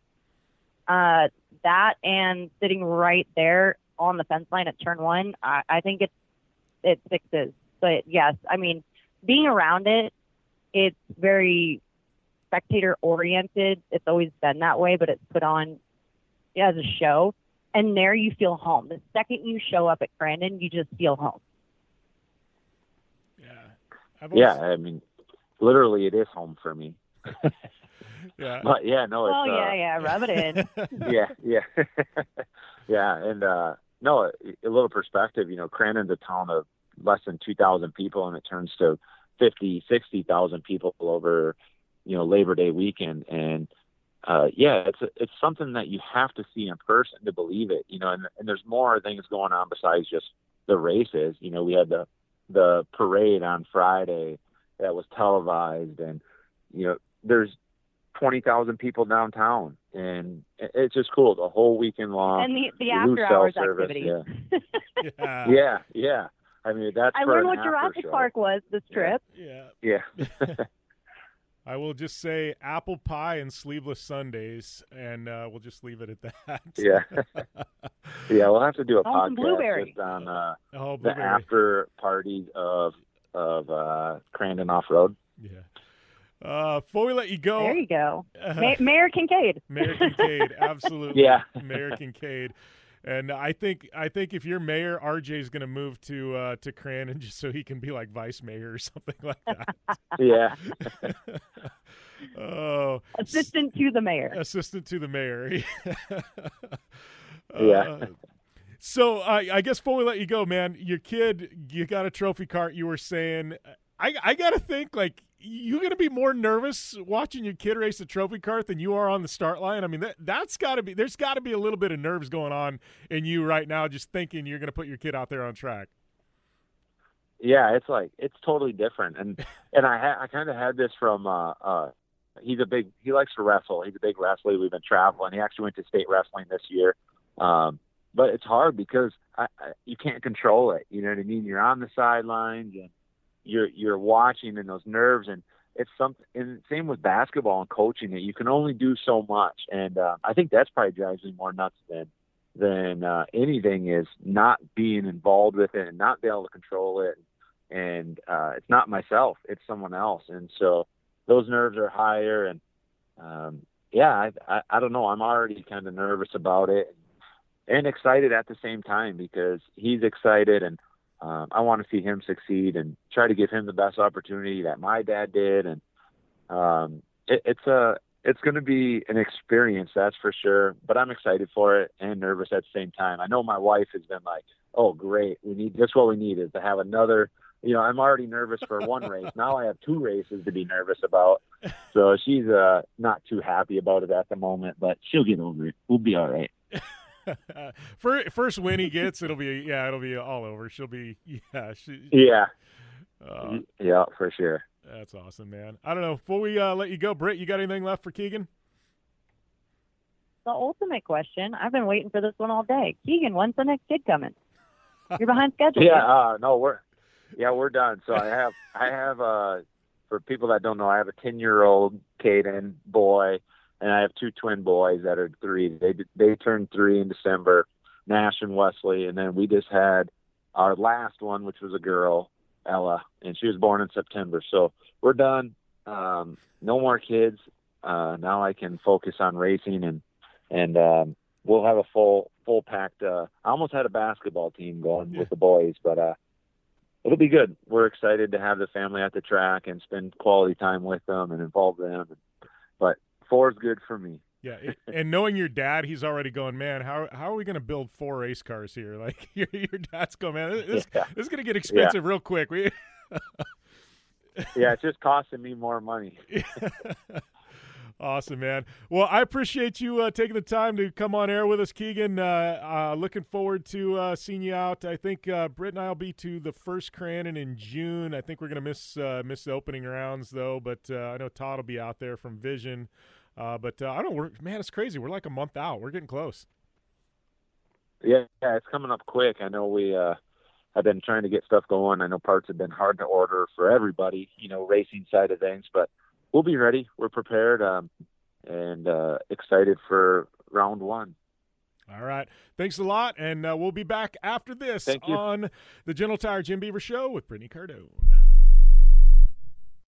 Uh, that and sitting right there on the fence line at turn one, I, I think it's it fixes. But yes, I mean, being around it, it's very spectator oriented. It's always been that way, but it's put on as a show. And there you feel home. The second you show up at Crandon, you just feel home. I've yeah, I mean, literally, it is home for me. yeah. But yeah, no. It's, oh yeah, uh, yeah, rub it in. yeah, yeah, yeah, and uh no, a, a little perspective. You know, Crandon's a town of less than 2,000 people and it turns to 50, 60,000 people over, you know, Labor Day weekend. And, uh, yeah, it's, it's something that you have to see in person to believe it, you know, and, and there's more things going on besides just the races. You know, we had the, the parade on Friday that was televised and, you know, there's 20,000 people downtown and it's just cool the whole weekend long. And the, the after lose hours cell service, activities. Yeah. Yeah, yeah. I mean, that's I learned what after Jurassic. Park was this trip. Yeah. Yeah. I will just say apple pie and sleeveless Sundays, and uh, we'll just leave it at that. Yeah. yeah, we'll have to do a Oh, podcast blueberry. just on uh, oh, the after parties of of uh, Crandon Off Road. Yeah. Uh, before we let you go, There you go. uh, Mayor Kincaid. Mayor Kincaid, absolutely. Yeah. Mayor Kincaid. And I think I think if you're mayor, RJ is going to move to uh, to Crandon just so he can be like vice mayor or something like that. Yeah. oh, Assistant to the mayor. assistant to the mayor. Yeah. Uh, so I I guess before we let you go, man, your kid, you got a trophy kart. You were saying, I I gotta think like you're gonna be more nervous watching your kid race a trophy kart than you are on the start line. I mean that that's got to be there's got to be a little bit of nerves going on in you right now, just thinking you're gonna put your kid out there on track. yeah, it's like it's totally different, and and I ha- I kind of had this from uh, uh, he's a big he likes to wrestle. He's a big wrestler. We've been traveling. He actually went to state wrestling this year, um, but it's hard because I, I, you can't control it. You know what I mean? You're on the sidelines and you're you're watching, and those nerves and it's something. And same with basketball and coaching it. You can only do so much, and uh, I think that's probably drives me more nuts than than uh, anything is not being involved with it and not being able to control it and uh, it's not myself, it's someone else. And so those nerves are higher. And um, yeah, I, I, I don't know. I'm already kind of nervous about it and excited at the same time because he's excited and um, I want to see him succeed and try to give him the best opportunity that my dad did. And um, it, it's a it's going to be an experience, that's for sure. But I'm excited for it and nervous at the same time. I know my wife has been like, "Oh, great, we need that's what we need is to have another." You know, I'm already nervous for one race. Now I have two races to be nervous about. So she's uh, not too happy about it at the moment, but she'll get over it. We'll be all right. Fir- First win he gets, it'll be yeah, it'll be all over. She'll be yeah, she, Yeah, uh, yeah, for sure. that's awesome, man. I don't know. Before we uh, let you go, Britt, you got anything left for Keegan? The ultimate question. I've been waiting for this one all day. Keegan, when's the next kid coming? You're behind schedule. Yeah, uh, no, we're yeah, we're done. So I have I have uh for people that don't know, I have a ten year old Caden boy, and I have two twin boys that are three. They they turned three in December, Nash and Wesley, and then we just had our last one, which was a girl, Ella, and she was born in September. So we're done. Um, no more kids. Uh, now I can focus on racing and and um, we'll have a full full packed. Uh, I almost had a basketball team going Yeah. with the boys, but uh, it'll be good. We're excited to have the family at the track and spend quality time with them and involve them. But four is good for me. Yeah, it, and knowing your dad, he's already going, man. How how are we going to build four race cars here? Like your your dad's going, man. This, Yeah. this is going to get expensive real quick. We, Yeah, it's just costing me more money. awesome, man. Well, I appreciate you uh, taking the time to come on air with us, Keegan. Uh, uh, looking forward to uh, seeing you out. I think uh, Britt and I will be to the first Crandon in June. I think we're going to miss uh, miss the opening rounds though, but uh, I know Todd will be out there from Vision. Uh, but uh, I don't. We're, man, it's crazy. We're like a month out. We're getting close. Yeah, yeah, it's coming up quick. I know we uh have been trying to get stuff going. I know parts have been hard to order for everybody, you know, racing side of things, but we'll be ready. We're prepared um and uh excited for round 1. All right. Thanks a lot. And uh, we'll be back after this on the General Tire Jim Beaver Show with Brittany Cardone.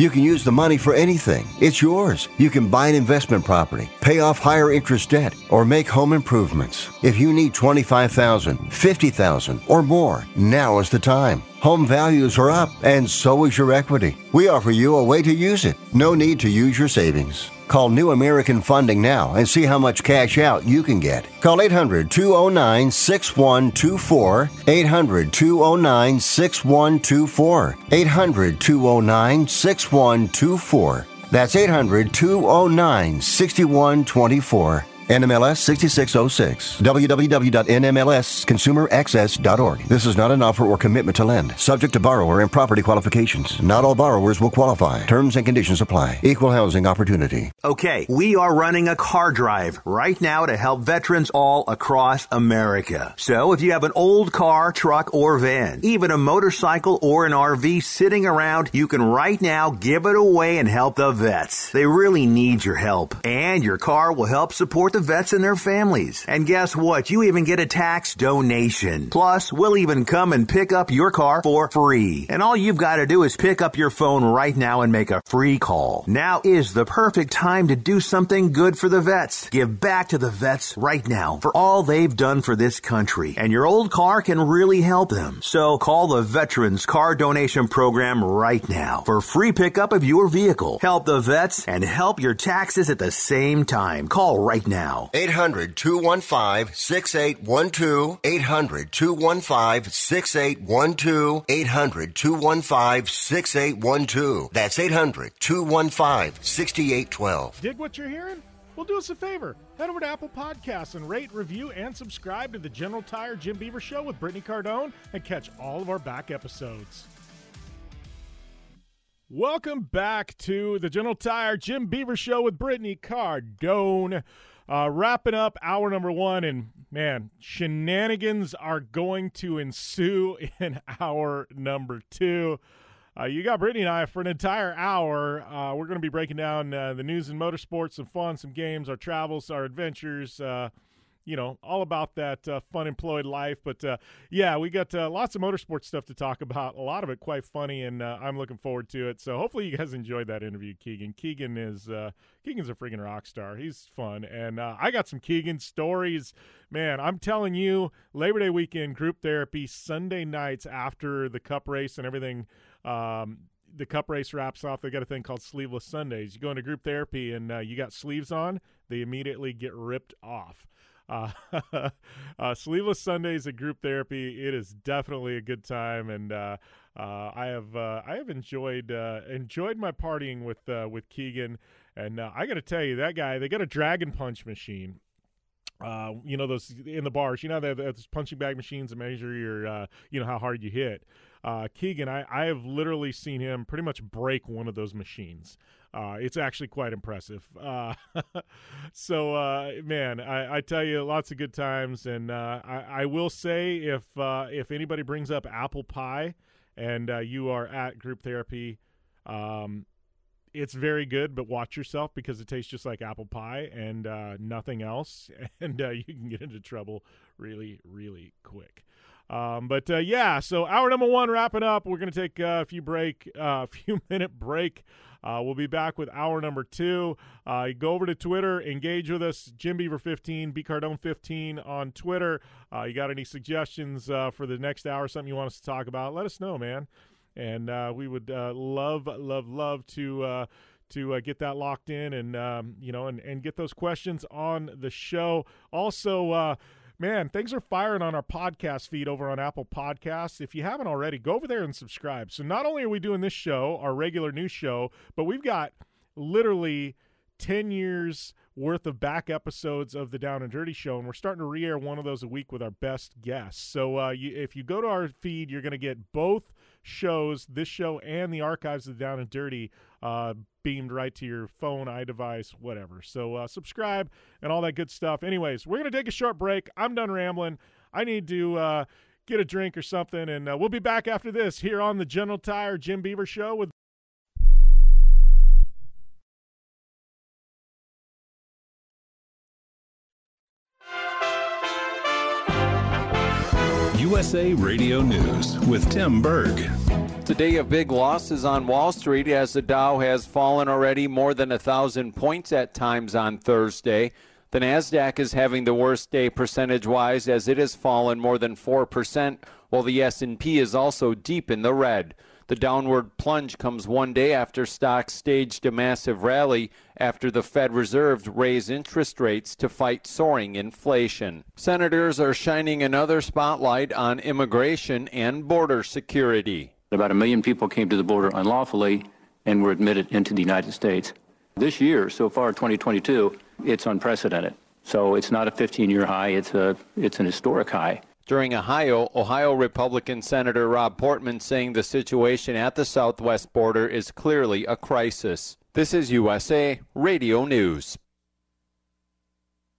You can use the money for anything. It's yours. You can buy an investment property, pay off higher interest debt, or make home improvements. If you need 25,000, 50,000 or more, now is the time. Home values are up and so is your equity. We offer you a way to use it. No need to use your savings. Call New American Funding now and see how much cash out you can get. Call 800 209 6124. 800 209 6124. 800 209 6124. That's 800 209 6124. NMLS 6606. www.nmlsconsumeraccess.org. This is not an offer or commitment to lend. Subject to borrower and property qualifications. Not all borrowers will qualify. Terms and conditions apply. Equal housing opportunity. Okay, we are running a car drive right now to help veterans all across America. So if you have an old car, truck, or van, even a motorcycle or an RV sitting around, you can right now give it away and help the vets. They really need your help. And your car will help support the vets and their families. And guess what? You even get a tax donation. Plus, we'll even come and pick up your car for free. And all you've got to do is pick up your phone right now and make a free call. Now is the perfect time to do something good for the vets. Give back to the vets right now for all they've done for this country. And your old car can really help them. So call the Veterans Car Donation Program right now for free pickup of your vehicle. Help the vets and help your taxes at the same time. Call right now. 800 215 6812. 800 215 6812. 800 215 6812. That's 800 215 6812. Dig what you're hearing? Well, do us a favor. Head over to Apple Podcasts and rate, review, and subscribe to the General Tire Jim Beaver Show with Brittany Cardone and catch all of our back episodes. Welcome back to the General Tire Jim Beaver Show with Brittany Cardone. Uh, wrapping up hour number one, and man, shenanigans are going to ensue in hour number two. Uh, you got Brittany and I for an entire hour. Uh, we're going to be breaking down uh, the news and motorsports, some fun, some games, our travels, our adventures. You know, all about that uh, fun employed life. But uh, yeah, we got uh, lots of motorsports stuff to talk about. A lot of it quite funny, and uh, I'm looking forward to it. So hopefully you guys enjoyed that interview, Keegan. Keegan is uh, Keegan's a freaking rock star. He's fun, and uh, I got some Keegan stories. Man, I'm telling you, Labor Day weekend group therapy Sunday nights after the Cup race and everything. Um, the cup race wraps off, they got a thing called Sleeveless Sundays. You go into group therapy and you got sleeves on, they immediately get ripped off. Uh, uh, Sleeveless Sundays at group therapy. It is definitely a good time, and uh, uh I have uh, I have enjoyed uh, enjoyed my partying with with Keegan. And I got to tell you, that guy they got a dragon punch machine. Uh, you know those in the bars. You know they have those punching bag machines that measure your, uh, you know how hard you hit. Uh, Keegan, I, I have literally seen him pretty much break one of those machines. Uh, it's actually quite impressive. Uh, so, uh, man, I, I, tell you, lots of good times, and uh, I, I, will say if uh, if anybody brings up apple pie, and uh, you are at group therapy, um, it's very good, but watch yourself because it tastes just like apple pie and nothing else, and you can get into trouble really, really quick. Um, but uh, yeah, so hour number one wrapping up. We're going to take uh, a few break, a uh, few minute break. Uh, we'll be back with hour number two. Uh, go over to Twitter, engage with us, Jim Beaver 15, B Cardone 15 on Twitter. Uh, you got any suggestions for the next hour, something you want us to talk about? Let us know, man. And we would love, love, love to to uh, get that locked in and um, you know and, and get those questions on the show also uh, Man, things are firing on our podcast feed over on Apple Podcasts. If you haven't already, go over there and subscribe. So not only are we doing this show, our regular news show, but we've got literally 10 years worth of back episodes of the Down and Dirty Show, and we're starting to re-air one of those a week with our best guests. So uh, you, if you go to our feed, you're going to get both shows, this show and the archives of Down and Dirty, uh, beamed right to your phone, iDevice, whatever. So uh, subscribe and all that good stuff. Anyways, we're going to take a short break. I'm done rambling. I need to uh, get a drink or something, and uh, we'll be back after this here on the General Tire Jim Beaver Show with. USA Radio News with Tim Berg. Today, a big losses on Wall Street as the Dow has fallen already more than a thousand points at times on Thursday. The Nasdaq is having the worst day percentage-wise as it has fallen more than 4%, while the S&P is also deep in the red. The downward plunge comes one day after stocks staged a massive rally after the Fed Reserve raised interest rates to fight soaring inflation. Senators are shining another spotlight on immigration and border security. About a million people came to the border unlawfully and were admitted into the United States. This year, so far, 2022, it's unprecedented. So it's not a 15-year high; it's a it's an historic high. During Ohio, Ohio Republican Senator Rob Portman saying the situation at the southwest border is clearly a crisis. This is USA Radio News.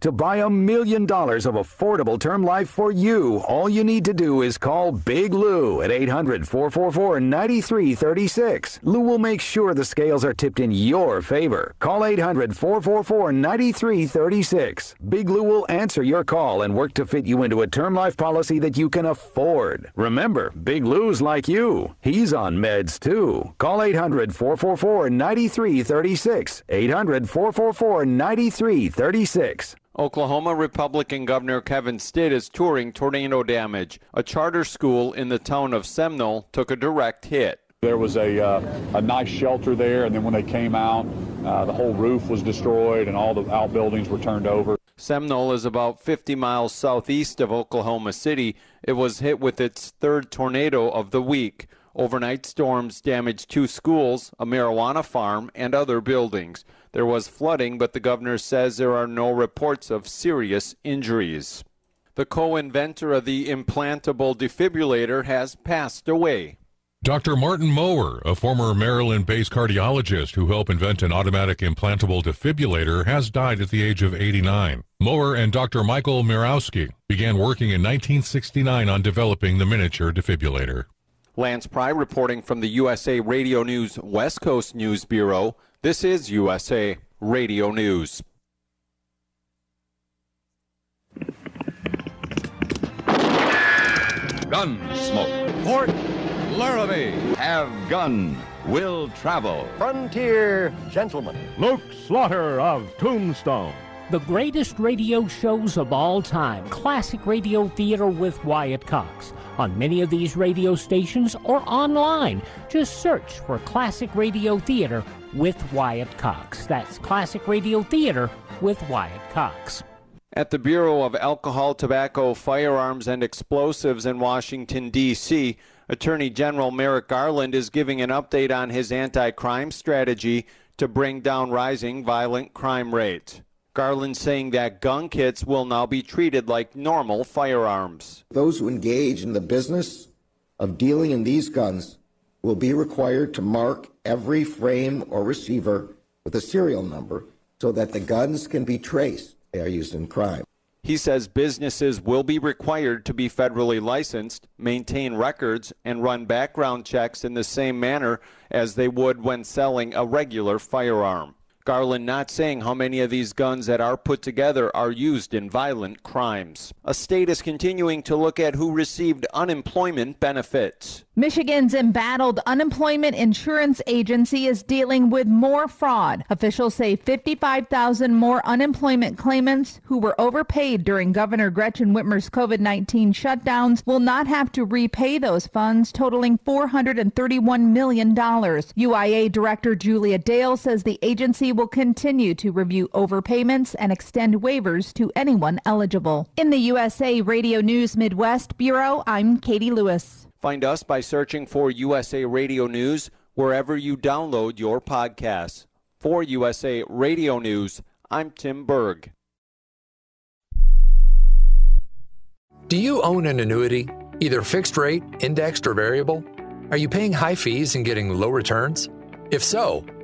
To buy a million dollars of affordable term life for you, all you need to do is call Big Lou at 800 444 9336. Lou will make sure the scales are tipped in your favor. Call 800 444 9336. Big Lou will answer your call and work to fit you into a term life policy that you can afford. Remember, Big Lou's like you. He's on meds too. Call 800 444 9336. 800 444 9336. Oklahoma Republican Governor Kevin Stitt is touring tornado damage. A charter school in the town of Seminole took a direct hit. There was a, uh, a nice shelter there, and then when they came out, uh, the whole roof was destroyed and all the outbuildings were turned over. Seminole is about 50 miles southeast of Oklahoma City. It was hit with its third tornado of the week. Overnight storms damaged two schools, a marijuana farm, and other buildings. There was flooding, but the governor says there are no reports of serious injuries. The co inventor of the implantable defibrillator has passed away. Dr. Morton Mower, a former Maryland based cardiologist who helped invent an automatic implantable defibrillator, has died at the age of 89. Mower and Dr. Michael Mirowski began working in 1969 on developing the miniature defibrillator. Lance Pry reporting from the USA Radio News West Coast News Bureau. This is USA Radio News. Gunsmoke. Fort Laramie. Have gun. Will travel. Frontier gentleman. Luke Slaughter of Tombstone. The greatest radio shows of all time. Classic radio theater with Wyatt Cox on many of these radio stations or online. Just search for Classic Radio Theater with Wyatt Cox. That's Classic Radio Theater with Wyatt Cox. At the Bureau of Alcohol, Tobacco, Firearms, and Explosives in Washington, D.C., Attorney General Merrick Garland is giving an update on his anti crime strategy to bring down rising violent crime rates. Garland saying that gun kits will now be treated like normal firearms. Those who engage in the business of dealing in these guns will be required to mark every frame or receiver with a serial number so that the guns can be traced. They are used in crime. He says businesses will be required to be federally licensed, maintain records, and run background checks in the same manner as they would when selling a regular firearm. Garland not saying how many of these guns that are put together are used in violent crimes. A state is continuing to look at who received unemployment benefits. Michigan's embattled unemployment insurance agency is dealing with more fraud. Officials say 55,000 more unemployment claimants who were overpaid during Governor Gretchen Whitmer's COVID 19 shutdowns will not have to repay those funds, totaling $431 million. UIA Director Julia Dale says the agency will continue to review overpayments and extend waivers to anyone eligible. In the USA Radio News Midwest Bureau, I'm Katie Lewis. Find us by searching for USA Radio News wherever you download your podcasts. For USA Radio News, I'm Tim Berg. Do you own an annuity, either fixed rate, indexed, or variable? Are you paying high fees and getting low returns? If so,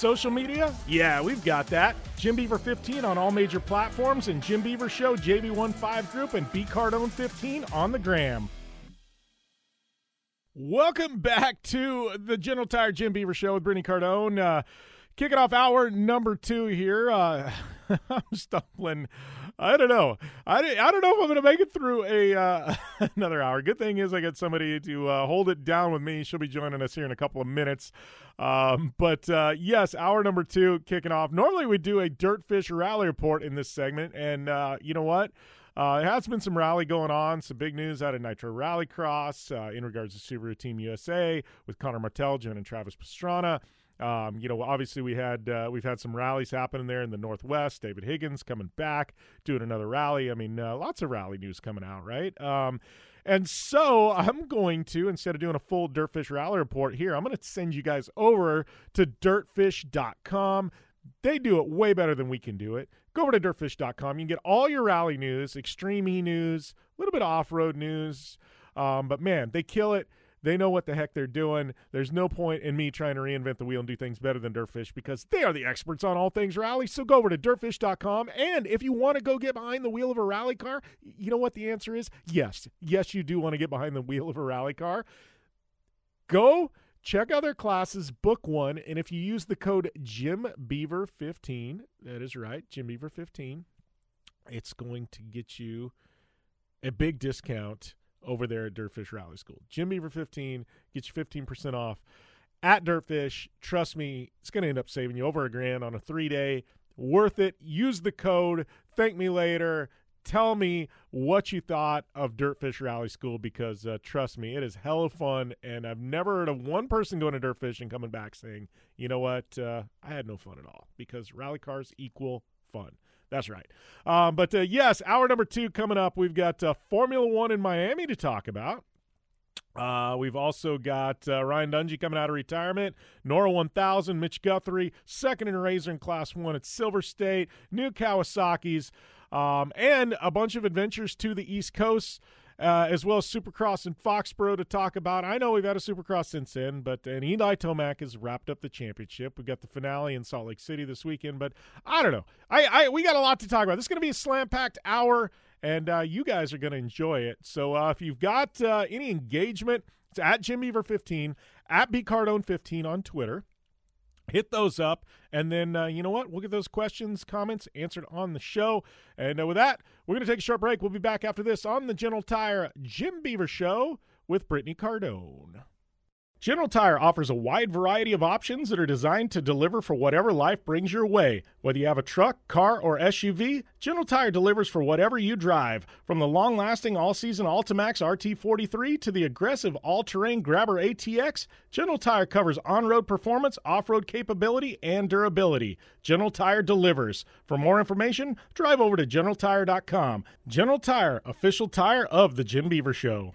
Social media? Yeah, we've got that. Jim Beaver 15 on all major platforms and Jim Beaver Show, JB15 Group, and B Cardone 15 on the gram. Welcome back to the General Tire Jim Beaver Show with Brittany Cardone. Uh, kicking off hour number two here. Uh, I'm stumbling. I don't know. I, I don't know if I'm going to make it through a uh, another hour. Good thing is I got somebody to uh, hold it down with me. She'll be joining us here in a couple of minutes. Um, but uh, yes, hour number two kicking off. Normally we do a Dirtfish rally report in this segment, and uh, you know what? Uh, there has been some rally going on, some big news out of Nitro Rallycross uh, in regards to Subaru Team USA with Conner Martell joining Travis Pastrana. Um, you know, obviously we had uh, we've had some rallies happening there in the Northwest. David Higgins coming back, doing another rally. I mean, uh, lots of rally news coming out, right? Um, and so I'm going to instead of doing a full Dirtfish rally report here, I'm going to send you guys over to dirtfish.com. They do it way better than we can do it. Go over to dirtfish.com. You can get all your rally news, extreme e news, a little bit of off road news. Um, but man, they kill it. They know what the heck they're doing. There's no point in me trying to reinvent the wheel and do things better than Dirtfish because they are the experts on all things rally. So go over to dirtfish.com. And if you want to go get behind the wheel of a rally car, you know what the answer is? Yes. Yes, you do want to get behind the wheel of a rally car. Go check out their classes, book one. And if you use the code JimBeaver15, that is right, JimBeaver15, it's going to get you a big discount over there at Dirtfish Rally School. Jim Beaver 15 gets you 15% off at Dirtfish. Trust me, it's going to end up saving you over a grand on a three day. Worth it. Use the code. Thank me later. Tell me what you thought of Dirtfish Rally School because uh, trust me, it is hella fun. And I've never heard of one person going to Dirtfish and coming back saying, you know what, uh, I had no fun at all because rally cars equal fun. That's right. Um, but uh, yes, hour number two coming up. We've got uh, Formula One in Miami to talk about. Uh, we've also got uh, Ryan Dungey coming out of retirement. NORRA 1000, Mitch Guthrie, second in Razor in Class 1 at Silver State, new Kawasaki's, um, and a bunch of adventures to the East Coast uh, as well as Supercross in Foxborough to talk about. I know we've had a Supercross since then, but and Eli Tomac has wrapped up the championship. We've got the finale in Salt Lake City this weekend, but I don't know. I, I we got a lot to talk about. This is going to be a slam packed hour. and uh, you guys are going to enjoy it. So uh, if you've got uh, any engagement, it's at Jim Beaver 15, at Cardone 15 on Twitter. Hit those up, and then uh, you know what? We'll get those questions, comments answered on the show. And uh, with that, we're going to take a short break. We'll be back after this on the General Tire Jim Beaver Show with Brittany Cardone. General Tire offers a wide variety of options that are designed to deliver for whatever life brings your way. Whether you have a truck, car, or SUV, General Tire delivers for whatever you drive. From the long lasting all season AltiMAX RT43 to the aggressive all terrain Grabber ATX, General Tire covers on road performance, off road capability, and durability. General Tire delivers. For more information, drive over to GeneralTire.com. General Tire, official tire of The Jim Beaver Show.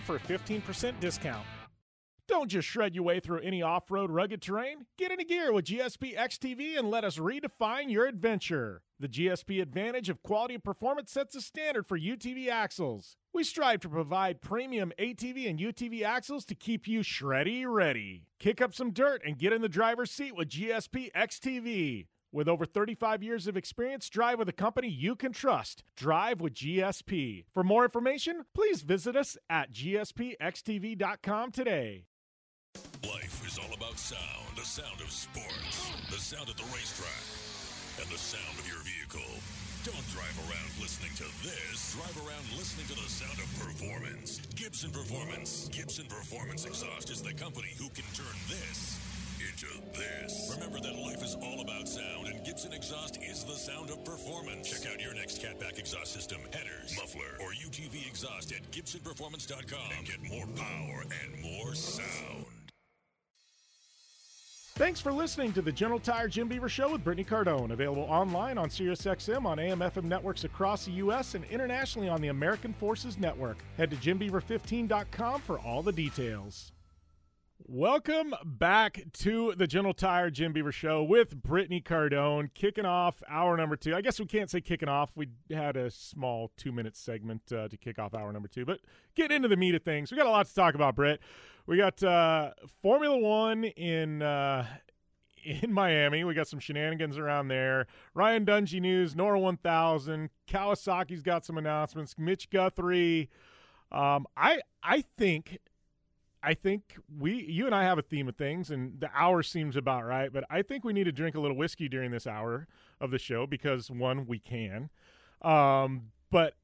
for a 15% discount. Don't just shred your way through any off road rugged terrain. Get into gear with GSP XTV and let us redefine your adventure. The GSP advantage of quality and performance sets a standard for UTV axles. We strive to provide premium ATV and UTV axles to keep you shreddy ready. Kick up some dirt and get in the driver's seat with GSP XTV. With over 35 years of experience, drive with a company you can trust. Drive with GSP. For more information, please visit us at gspxtv.com today. Life is all about sound. The sound of sports. The sound at the racetrack. And the sound of your vehicle. Don't drive around listening to this. Drive around listening to the sound of performance. Gibson Performance. Gibson Performance Exhaust is the company who can turn this into this. Remember that life is all about sound, and Gibson Exhaust is the sound of performance. Check out your next catback exhaust system, headers, muffler, or UTV exhaust at GibsonPerformance.com and get more power and more sound. Thanks for listening to the General Tire Jim Beaver Show with Brittany Cardone. Available online on SiriusXM on AM FM networks across the U.S. and internationally on the American Forces Network. Head to JimBeaver15.com for all the details. Welcome back to the General Tire Jim Beaver Show with Brittany Cardone, kicking off hour number two. I guess we can't say kicking off. We had a small two minute segment uh, to kick off hour number two, but get into the meat of things. We got a lot to talk about, Britt. We got uh, Formula One in uh, in Miami. We got some shenanigans around there. Ryan Dungey news, NORRA 1000. Kawasaki's got some announcements. Mitch Guthrie. Um, I I think I think we, you and I have a theme of things, and the hour seems about right. But I think we need to drink a little whiskey during this hour of the show because one, we can. Um, but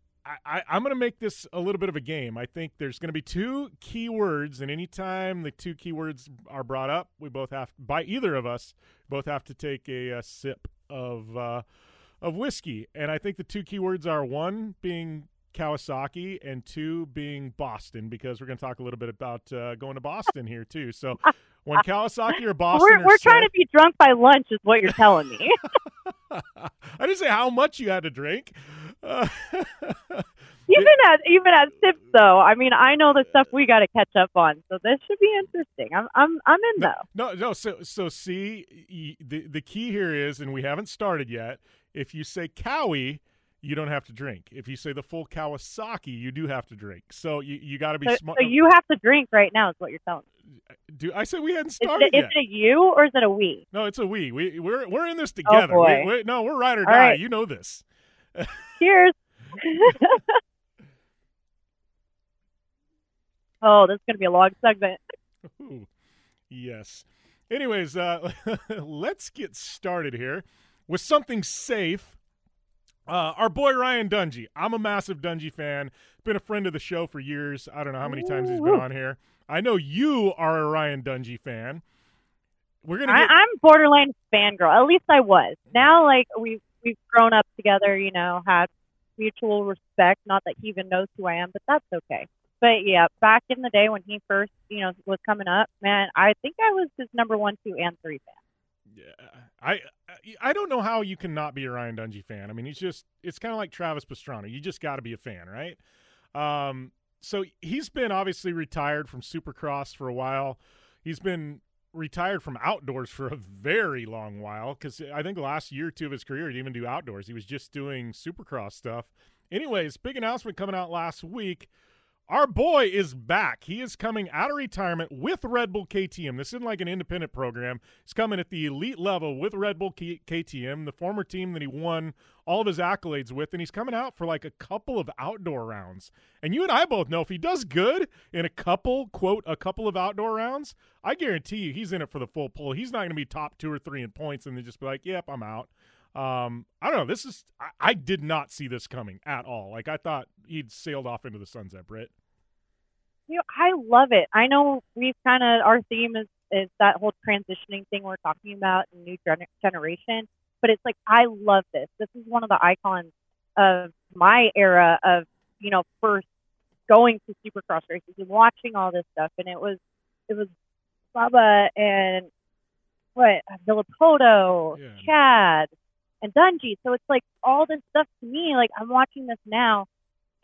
I, am going to make this a little bit of a game. I think there's going to be two keywords, and anytime the two keywords are brought up, we both have, by either of us, both have to take a, a sip of uh, of whiskey. And I think the two keywords are one being Kawasaki, and two being Boston, because we're going to talk a little bit about uh, going to Boston here too. So when Kawasaki or Boston, we're, we're trying to be drunk by lunch, is what you're telling me. I didn't say how much you had to drink. Uh, even at even at sips, though, I mean, I know the stuff we got to catch up on, so this should be interesting. I'm I'm I'm in though. No, no. So so see, the the key here is, and we haven't started yet. If you say Cowie you don't have to drink. If you say the full Kawasaki, you do have to drink. So you you got to be So, smart. so you have to drink right now, is what you're telling me. do I said we hadn't Is started it, is it a you or is it a we? No, it's a we. We we're we're in this together. Oh, boy. We, we, no, we're ride or All die. right. You know this. Cheers. oh, this is going to be a long segment. Ooh, yes. Anyways, uh, let's get started here with something safe. Uh, our boy Ryan Dungey. I'm a massive Dungey fan. Been a friend of the show for years. I don't know how many times he's been on here. I know you are a Ryan Dungey fan. We're gonna I, get I'm borderline fangirl. At least I was. Now, like we've we've grown up together. You know, had mutual respect. Not that he even knows who I am, but that's okay. But yeah, back in the day when he first, you know, was coming up, man, I think I was his number one, two, and three fan. I I don't know how you can not be a Ryan Dungey fan. I mean, he's just it's kind of like Travis Pastrana. You just got to be a fan, right? Um, so he's been obviously retired from Supercross for a while. He's been retired from outdoors for a very long while because I think last year or two of his career he didn't even do outdoors. He was just doing Supercross stuff. Anyways, big announcement coming out last week. Our boy is back. He is coming out of retirement with Red Bull KTM. This isn't like an independent program. He's coming at the elite level with Red Bull K- KTM, the former team that he won all of his accolades with, and he's coming out for like a couple of outdoor rounds. And you and I both know if he does good in a couple, quote, a couple of outdoor rounds, I guarantee you he's in it for the full pull. He's not going to be top two or three in points and then just be like, yep, I'm out. Um, I don't know. This is I, I did not see this coming at all. Like I thought he'd sailed off into the sunset, Britt. You know, I love it. I know we've kind of our theme is is that whole transitioning thing we're talking about, new gener- generation. But it's like I love this. This is one of the icons of my era of you know first going to Supercross races and watching all this stuff, and it was it was Bubba and what Villopoto, Chad, and Dungey. So it's like all this stuff to me. Like I'm watching this now,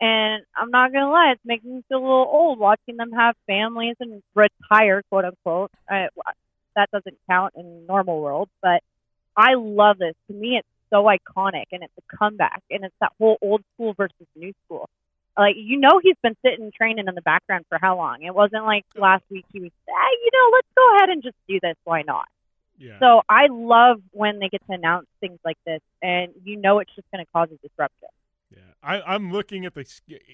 and I'm not gonna lie, it's making me feel a little old watching them have families and retire, quote unquote. I, that doesn't count in normal world, but I love this. To me, it's so iconic, and it's a comeback, and it's that whole old school versus new school. Like you know, he's been sitting training in the background for how long? It wasn't like last week he was, ah, you know, let's go ahead and just do this. Why not? Yeah. So I love when they get to announce things like this, and you know it's just going to cause a disruption. I, I'm looking at the,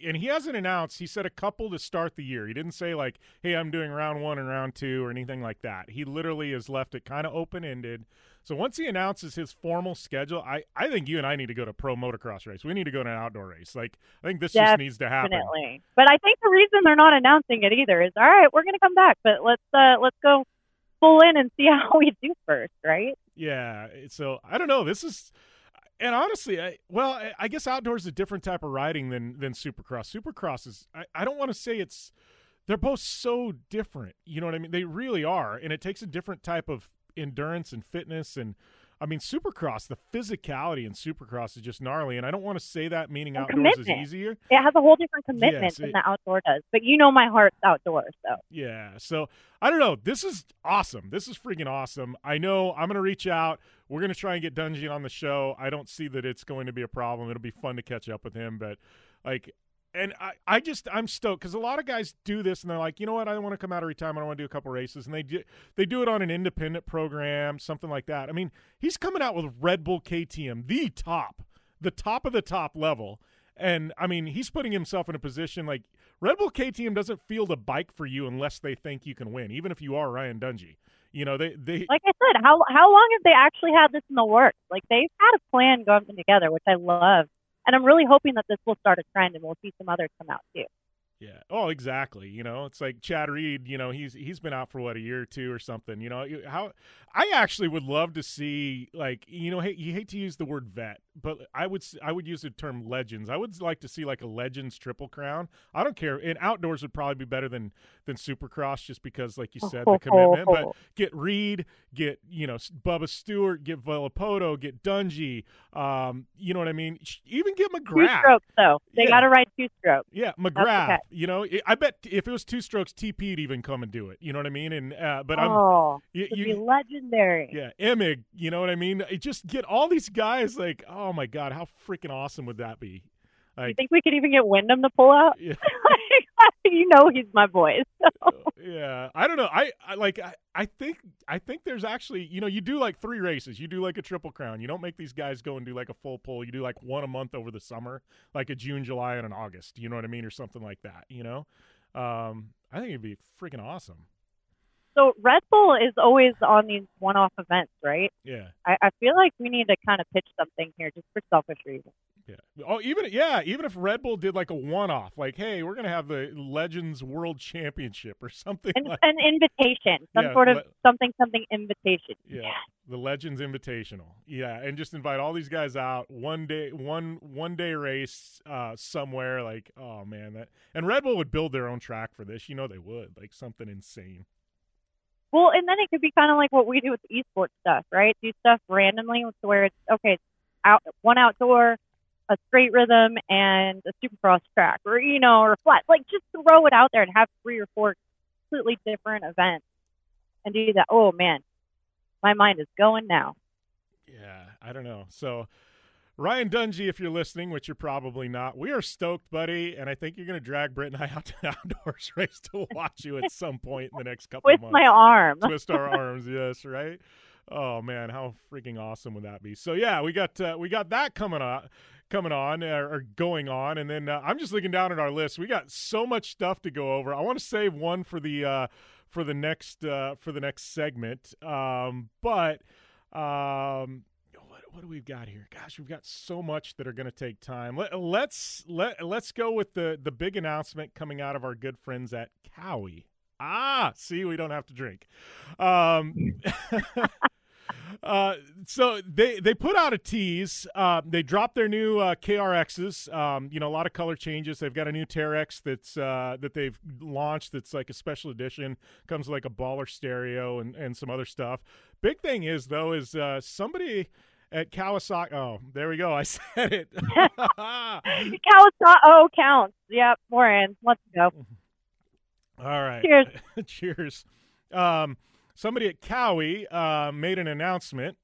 and he hasn't announced. He said a couple to start the year. He didn't say like, "Hey, I'm doing round one and round two or anything like that. He literally has left it kind of open ended. So once he announces his formal schedule, I, I think you and I need to go to pro motocross race. We need to go to an outdoor race. Like I think this just needs to happen. Definitely. But I think the reason they're not announcing it either is all right, we're going to come back, but let's uh let's go full in and see how we do first, right? Yeah. Eh, so I don't know. This is, and honestly, I, well, I, I guess outdoors is a different type of riding than than Supercross. Supercross is. I, I don't want to say it's. They're both so different. You know what I mean? They really are, and it takes a different type of endurance and fitness and. I mean, Supercross, the physicality in Supercross is just gnarly, and I don't want to say that meaning And outdoors is easier. It has a whole different commitment Yes, than the outdoor does. But you know my heart's outdoors, so Yeah. So I don't know. This is awesome. This is freaking awesome. I know I'm going to reach out. We're going to try and get Dungey on the show. I don't see that it's going to be a problem. It'll be fun to catch up with him. But like, and I, I just, I'm stoked because a lot of guys do this and they're like, you know what? I don't want to come out of retirement. I don't want to do a couple races. And they do, they do it on an independent program, something like that. I mean, he's coming out with Red Bull KTM, the top, the top of the top level. And I mean, he's putting himself in a position like Red Bull KTM doesn't field a bike for you unless they think you can win, even if you are Ryan Dungey. You know, they they like I said, how how long have they actually had this in the works? Like they've had a plan going together, which I love. And I'm really hoping that this will start a trend and we'll see some others come out too. Yeah. Oh, exactly. You know, it's like Chad Reed. You know, he's he's been out for what a year or two or something. You know, how I actually would love to see like you know, hey, you hate to use the word vet, but I would I would use the term legends. I would like to see like a legends triple crown. I don't care. And outdoors would probably be better than than Supercross, just because, like you said, the commitment. But get Reed, get you know Bubba Stewart, get Villopoto, get Dungey. Um, you know what I mean? Even get McGrath. Two strokes though. They Yeah. gotta ride two strokes. Yeah, McGrath. You know, I bet if it was two strokes, TP'd even come and do it. You know what I mean? And uh, but I'm oh, you, you- be legendary. yeah, Emig. You know what I mean? It just get all these guys like, oh my god, how freaking awesome would that be? You think we could even get Windham to pull out? Yeah. you know he's my boy. So. yeah, I don't know. I, I like. I, I think. I think there's actually. You know, you do like three races. You do like a triple crown. You don't make these guys go and do like a full pull. You do like one a month over the summer, like a June, July, and an August. You know what I mean, or something like that. You know, um, I think it'd be freaking awesome. So Red Bull is always on these one-off events, right? Yeah. I, I feel like we need to kind of pitch something here, just for selfish reasons. Yeah. Oh, even yeah, even if Red Bull did like a one-off, like, hey, we're gonna have the Legends World Championship or something. An, like, an invitation, some Yeah, sort of le- something, something invitation. Yeah, the Legends Invitational. Yeah, and just invite all these guys out one day, one one day race uh, somewhere. Like, oh man, that and Red Bull would build their own track for this. You know they would, like something insane. Well, and then it could be kind of like what we do with the esports stuff, right? Do stuff randomly to where it's okay, it's out one outdoor, a straight rhythm, and a supercross track, or you know, or flat. Like just throw it out there and have three or four completely different events, and do that. Oh man, my mind is going now. Yeah, I don't know. So. Ryan Dungey, if you're listening, which you're probably not, we are stoked, buddy, and I think you're going to drag Britt and I out to the outdoors race to watch you at some point in the next couple Twist months. my arm. Twist our arms, yes, right? Oh man, how freaking awesome would that be? So yeah, we got uh, we got that coming on, coming on or, or going on, and then uh, I'm just looking down at our list. We got so much stuff to go over. I want to save one for the uh, for the next uh, for the next segment, um, but um, what do we've got here? Gosh, we've got so much that are going to take time. Let, let's let let's go with the the big announcement coming out of our good friends at Cowie. Ah, see, we don't have to drink. Um, uh, so they they put out a tease. Uh, they dropped their new uh, KRXs. Um, you know, a lot of color changes. They've got a new Teryx that's uh, that they've launched. That's like a special edition. Comes with like a baller stereo and and some other stuff. Big thing is though is uh, somebody at Kawasaki. Oh, there we go. I said it. Kawasaki oh counts. Yep, we're in. Let's go. All right. Cheers. Cheers. Um, somebody at Cowie uh, made an announcement,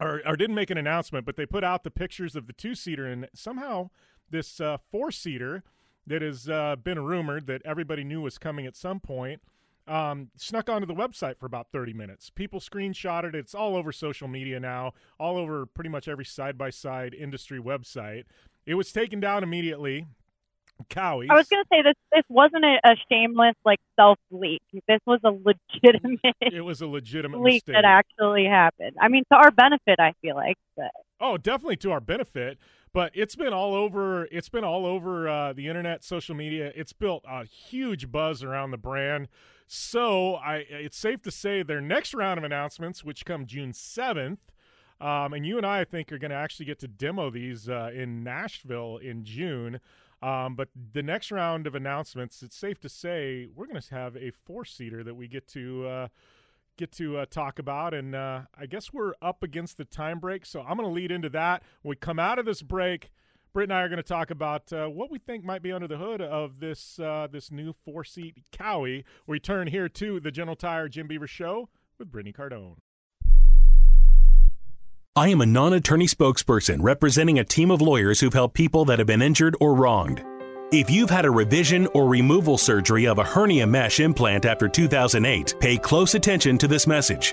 or, or didn't make an announcement, but they put out the pictures of the two seater, and somehow this uh, four seater that has uh, been rumored that everybody knew was coming at some point. Um, snuck onto the website for about 30 minutes. People screenshotted it. It's all over social media now, all over pretty much every side by side industry website. It was taken down immediately. Cowie. I was going to say this. This wasn't a, a shameless like self leak. This was a legitimate It was a legitimate leak mistake. that actually happened. I mean, to our benefit, I feel like. But Oh, definitely to our benefit. But it's been all over. It's been all over uh, the internet, social media. It's built a huge buzz around the brand. So I, it's safe to say their next round of announcements, which come June seventh, um, and you and I, I think, are going to actually get to demo these uh, in Nashville in June. Um, but the next round of announcements, it's safe to say we're going to have a four seater that we get to. Uh, get to uh, talk about. And uh, I guess we're up against the time break, so I'm going to lead into that. We come out of this break, Britt and I are going to talk about uh, what we think might be under the hood of this uh, this new four seat Cowie. We turn here to the General Tire Jim Beaver Show with Brittany Cardone. I am a non attorney spokesperson representing a team of lawyers who've helped people that have been injured or wronged. If you've had a revision or removal surgery of a hernia mesh implant after 2008, pay close attention to this message.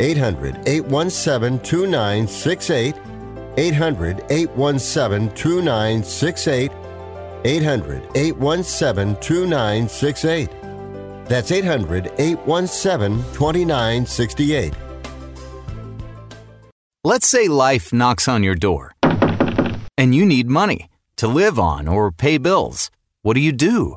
800 817 2968. 800 817 2968. 800 817 2968. That's 800 817 2968. Let's say life knocks on your door and you need money to live on or pay bills. What do you do?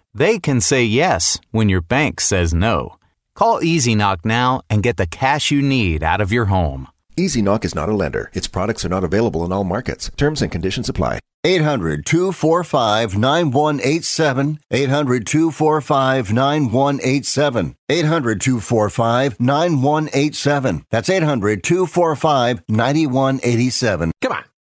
they can say yes when your bank says no. Call Easy Knock now and get the cash you need out of your home. Easy Knock is not a lender. Its products are not available in all markets. Terms and conditions apply. 800 245 9187. 800 245 9187. 800 245 9187. That's 800 245 9187. Come on.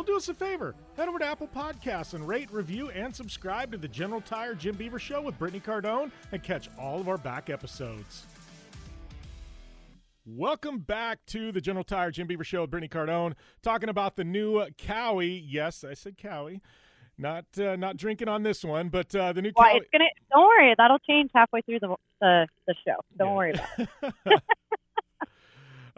Well, do us a favor. Head over to Apple Podcasts and rate, review, and subscribe to the General Tire Jim Beaver Show with Brittany Cardone and catch all of our back episodes. Welcome back to the General Tire Jim Beaver Show with Brittany Cardone, talking about the new Cowie. Yes, I said Cowie. Not uh, not drinking on this one, but uh, the new. Well, Cowie- it's gonna. Don't worry, that'll change halfway through the the, the show. Don't worry about it.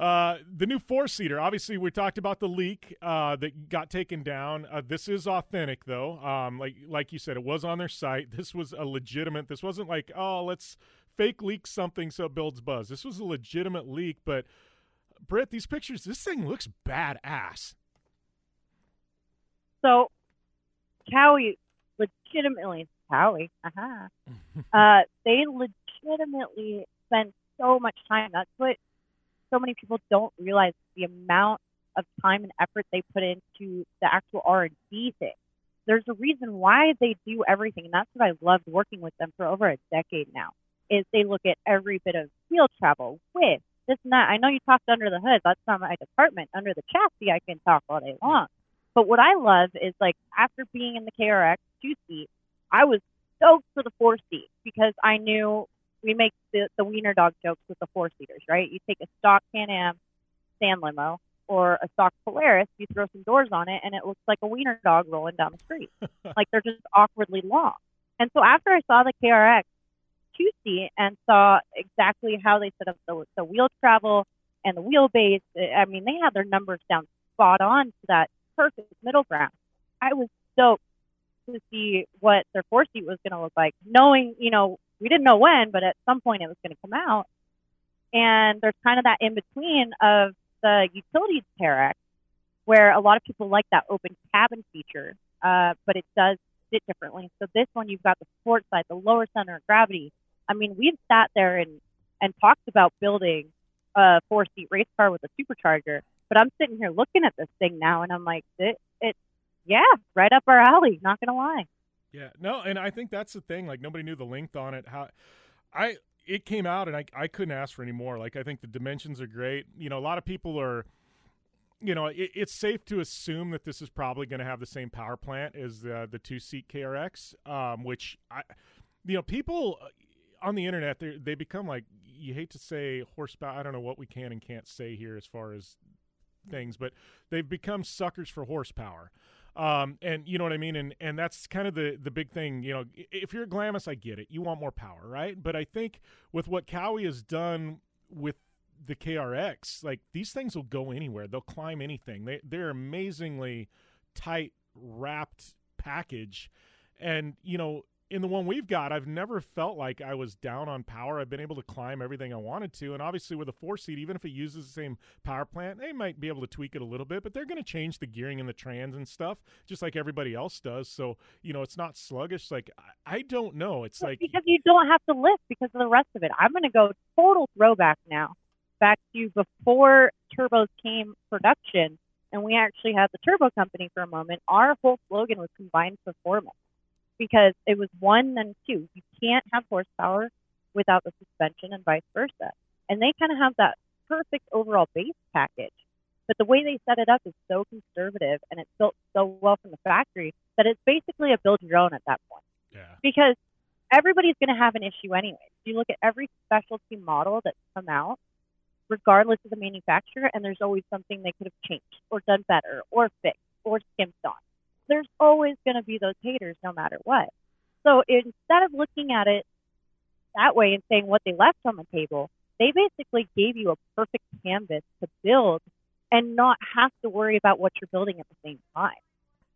Uh, the new four seater. Obviously, we talked about the leak uh, that got taken down. Uh, this is authentic, though. Um, like like you said, it was on their site. This was a legitimate. This wasn't like oh, let's fake leak something so it builds buzz. This was a legitimate leak. But Britt, these pictures, this thing looks badass. So, Cowie, legitimately, Cowie, uh-huh. uh, they legitimately spent so much time. That's what so many people don't realize the amount of time and effort they put into the actual R and D thing. There's a reason why they do everything, and that's what I loved working with them for over a decade now. Is they look at every bit of field travel, width, this and that. I know you talked under the hood. That's not my department. Under the chassis, I can talk all day long. But what I love is like after being in the KRX two seat, I was stoked for the four seat because I knew we make the, the wiener dog jokes with the four seaters, right? You take a stock Can Am stand limo or a stock Polaris, you throw some doors on it, and it looks like a wiener dog rolling down the street. like they're just awkwardly long. And so after I saw the KRX two seat and saw exactly how they set up the, the wheel travel and the wheelbase, eh, I mean, they had their numbers down spot on to that perfect middle ground. I was stoked to see what their four seat was going to look like, knowing, you know, we didn't know when, but at some point it was going to come out. And there's kind of that in between of the utility KRX, where a lot of people like that open cabin feature, uh, but it does sit differently. So this one, you've got the sport side, the lower center of gravity. I mean, we've sat there and and talked about building a four seat race car with a supercharger, but I'm sitting here looking at this thing now, and I'm like, it, it yeah, right up our alley. Not gonna lie. Yeah, no, and I think that's the thing. Like nobody knew the length on it. How I it came out, and I I couldn't ask for any more. Like I think the dimensions are great. You know, a lot of people are. You know, it, it's safe to assume that this is probably going to have the same power plant as the the two seat KRX, um, which I, you know, people on the internet they they become like you hate to say horsepower. I don't know what we can and can't say here as far as things, but they've become suckers for horsepower. Um, and you know what I mean? And, and that's kind of the, the big thing, you know, if you're Glamis, I get it. You want more power, right? But I think with what Cowie has done with the KRX, like these things will go anywhere. They'll climb anything. They, they're amazingly tight wrapped package. And, you know, in the one we've got, I've never felt like I was down on power. I've been able to climb everything I wanted to, and obviously with a four seat, even if it uses the same power plant, they might be able to tweak it a little bit, but they're going to change the gearing and the trans and stuff, just like everybody else does. So you know, it's not sluggish. Like I, I don't know. It's like because you don't have to lift because of the rest of it. I'm going to go total throwback now, back to before turbos came production, and we actually had the turbo company for a moment. Our whole slogan was combined performance because it was one and two. You can't have horsepower without the suspension and vice versa. And they kind of have that perfect overall base package. But the way they set it up is so conservative and it's built so well from the factory that it's basically a build your own at that point. Yeah. Because everybody's going to have an issue anyway. You look at every specialty model that's come out, regardless of the manufacturer, and there's always something they could have changed or done better or fixed or skimped on there's always going to be those haters no matter what. So instead of looking at it that way and saying what they left on the table, they basically gave you a perfect canvas to build and not have to worry about what you're building at the same time.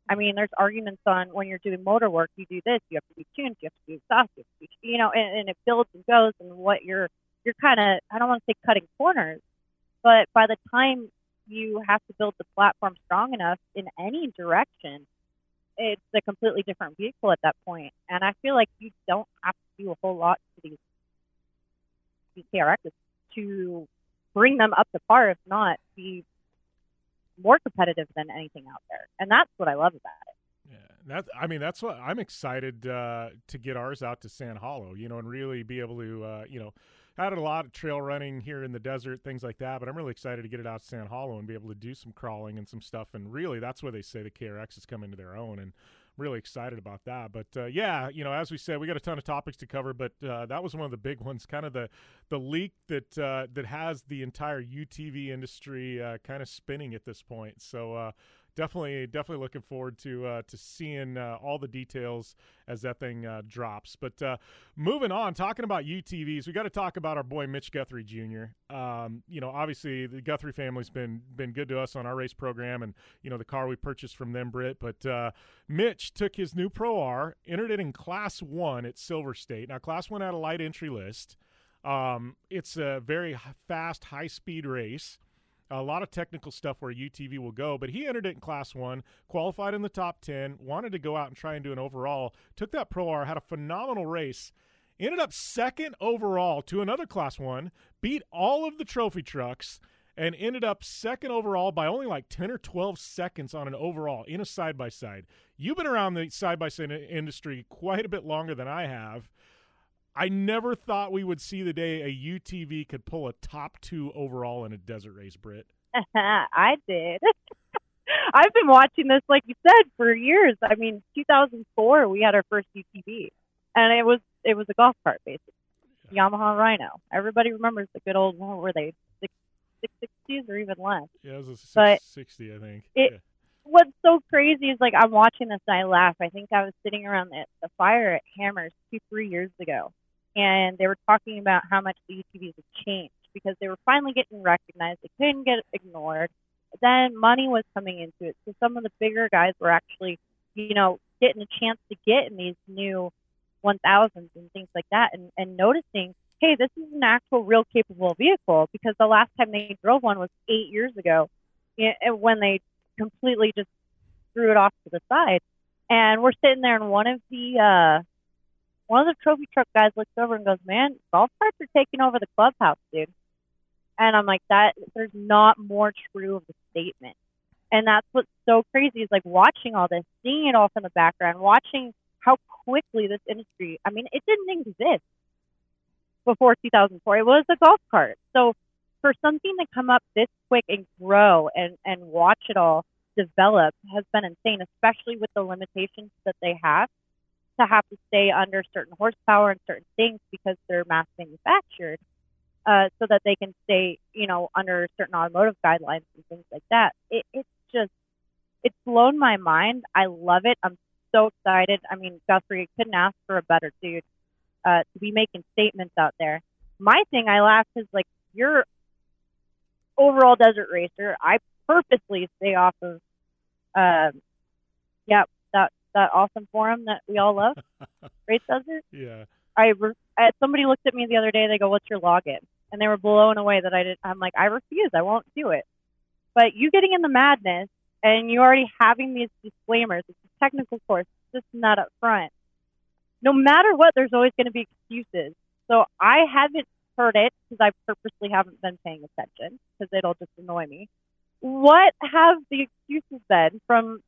I mean, there's arguments on when you're doing motor work, you do this, you have to be tuned, you have to do exhaust, you be, you know, and, and it builds and goes, and what you're you're kind of I don't want to say cutting corners, but by the time you have to build the platform strong enough in any direction, it's a completely different vehicle at that point. And I feel like you don't have to do a whole lot to these these KRXs to bring them up to par, if not be more competitive than anything out there. And that's what I love about it. Yeah, that I mean that's what I'm excited uh, to get ours out to Sand Hollow, you know, and really be able to, uh, you know, had a lot of trail running here in the desert, things like that. But I'm really excited to get it out to Sand Hollow and be able to do some crawling and some stuff. And really, that's where they say the KRX has come into their own. And I'm really excited about that. But uh, yeah, you know, as we said, we got a ton of topics to cover, but uh, that was one of the big ones. Kind of the the leak that uh, that has the entire UTV industry uh, kind of spinning at this point. So uh, definitely, definitely looking forward to uh, to seeing uh, all the details as that thing uh, drops. But uh, moving on, talking about UTVs, we got to talk about our boy Mitch Guthrie Jr. Um, you know, obviously the Guthrie family's been been good to us on our race program, and you know the car we purchased from them, Britt. But uh, Mitch took his new Pro R, entered it in Class One at Silver State. Now, Class One had a light entry list. Um, it's a very fast, high speed race a lot of technical stuff where UTV will go, but he entered it in class one, qualified in the top 10, wanted to go out and try and do an overall, took that Pro R, had a phenomenal race, ended up second overall to another class one, beat all of the trophy trucks, and ended up second overall by only like 10 or 12 seconds on an overall in a side by side. You've been around the side by side industry quite a bit longer than I have. I never thought we would see the day a UTV could pull a top two overall in a desert race, Britt. I did. I've been watching this, like you said, for years. I mean, 2004, we had our first UTV, and it was it was a golf cart, basically, Yamaha Rhino. Everybody remembers the good old, what where they, six six sixties or even less? Yeah, it was a six But sixty, I think. It, yeah. What's so crazy is like I'm watching this and I laugh. I think I was sitting around the, the fire at Hammers two, three years ago, and they were talking about how much the UTVs have changed because they were finally getting recognized. They couldn't get ignored. Then money was coming into it, so some of the bigger guys were actually, you know, getting a chance to get in these new 1000s and things like that, and and noticing, hey, this is an actual, real capable vehicle because the last time they drove one was eight years ago, and when they completely just threw it off to the side. And we're sitting there, and one of the uh, one of the trophy truck guys looks over and goes, "Man, golf carts are taking over the clubhouse, dude." And I'm like, "That there's not more true of the statement." And that's what's so crazy is like watching all this, seeing it all from the background, watching how quickly this industry. I mean, it didn't exist before 2004. It was a golf cart. So for something to come up this quick and grow and and watch it all develop has been insane, especially with the limitations that they have to have to stay under certain horsepower and certain things because they're mass manufactured, uh, so that they can stay, you know, under certain automotive guidelines and things like that. It, it's just, it's blown my mind. I love it. I'm so excited. I mean, Guthrie couldn't ask for a better dude uh, to be making statements out there. My thing, I laugh is like you're overall desert racer. I purposely stay off of, um, yeah, that awesome forum that we all love. race does it. Yeah. I re- uh, somebody looked at me the other day. They go, "What's your login?" And they were blown away that I did. I'm like, I refuse. I won't do it. But you getting in the madness and you already having these disclaimers. It's a technical course. It's just not up front. No matter what, there's always going to be excuses. So I haven't heard it because I purposely haven't been paying attention because it'll just annoy me. What have the excuses been from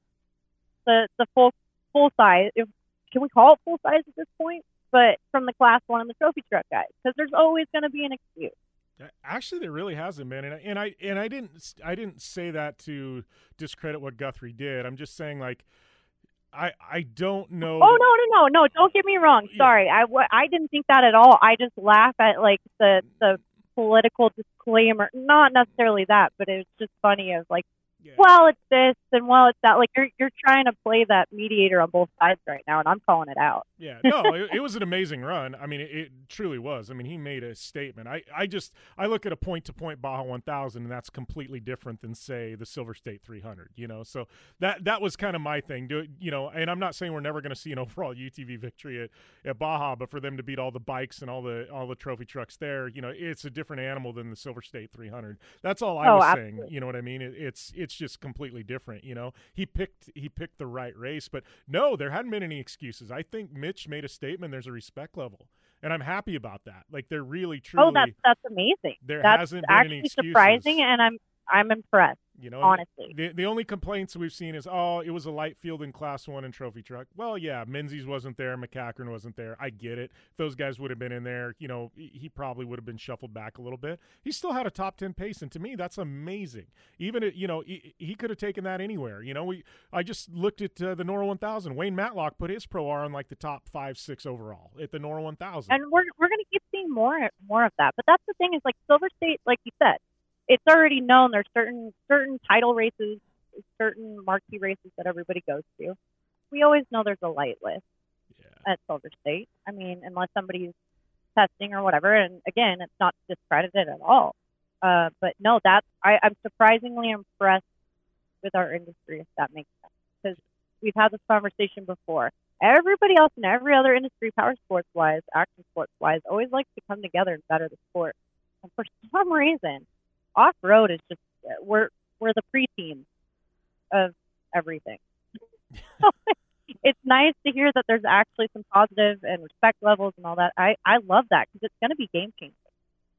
the the full full size? If, can we call it full size at this point? But from the class one and the trophy truck guys, because there's always going to be an excuse. Actually, there really hasn't been, and I, and I and I didn't I didn't say that to discredit what Guthrie did. I'm just saying like. I, I don't know. Oh no no no no! Don't get me wrong. Sorry, I I didn't think that at all. I just laugh at like the the political disclaimer. Not necessarily that, but it's just funny of like, well, it's this and well, it's that. Like you're you're trying to play that mediator on both sides right now, and I'm calling it out. Yeah, no, it, it was an amazing run. I mean, it, it, truly was. I mean, he made a statement. I, I just I look at a point to point Baja 1000, and that's completely different than say the Silver State 300. You know, so that that was kind of my thing. Do you know? And I'm not saying we're never going to see an overall UTV victory at, at Baja, but for them to beat all the bikes and all the all the trophy trucks there, you know, it's a different animal than the Silver State 300. That's all I Oh, was absolutely. saying. You know what I mean? It, it's it's just completely different. You know, he picked he picked the right race, but no, there hadn't been any excuses. I think Mitch made a statement. There's a respect level, and I'm happy about that. Like they're really truly. oh, that's that's amazing. there that's hasn't been any actually excuses. surprising, and I'm I'm impressed. You know, honestly. the the only complaints we've seen is, oh, it was a light field in Class One and Trophy Truck. Well, yeah, Menzies wasn't there, MacCachren wasn't there. I get it. If those guys would have been in there, you know, he probably would have been shuffled back a little bit. He still had a top ten pace, and to me, that's amazing. Even it, you know, he, he could have taken that anywhere. You know, we I just looked at uh, the NORRA 1000. Wayne Matlock put his Pro R on like the top five six overall at the NORRA 1000. and we're we're going to keep seeing more more of that. But that's the thing is like Silver State, like you said, it's already known. There's certain certain title races, certain marquee races that everybody goes to. We always know there's a light list at Silver State. I mean, unless somebody's testing or whatever. And again, it's not discredited at all. Uh, but no, that's I, I'm surprisingly impressed with our industry, if that makes sense, because we've had this conversation before. Everybody else in every other industry, power sports wise, action sports wise, always likes to come together and better the sport. And for some reason, off road is just uh, we're we're the preteens of everything. So it's nice to hear that there's actually some positive and respect levels and all that. I I love that because it's going to be game changing.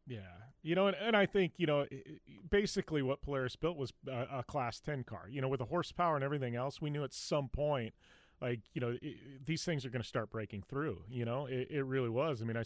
Yeah. You know, and, and I think, you know, basically what Polaris built was a, a class 10 car. You know, with the horsepower and everything else, we knew at some point, like, you know, i these things are going to start breaking through. You know, it, it really was. I mean, I,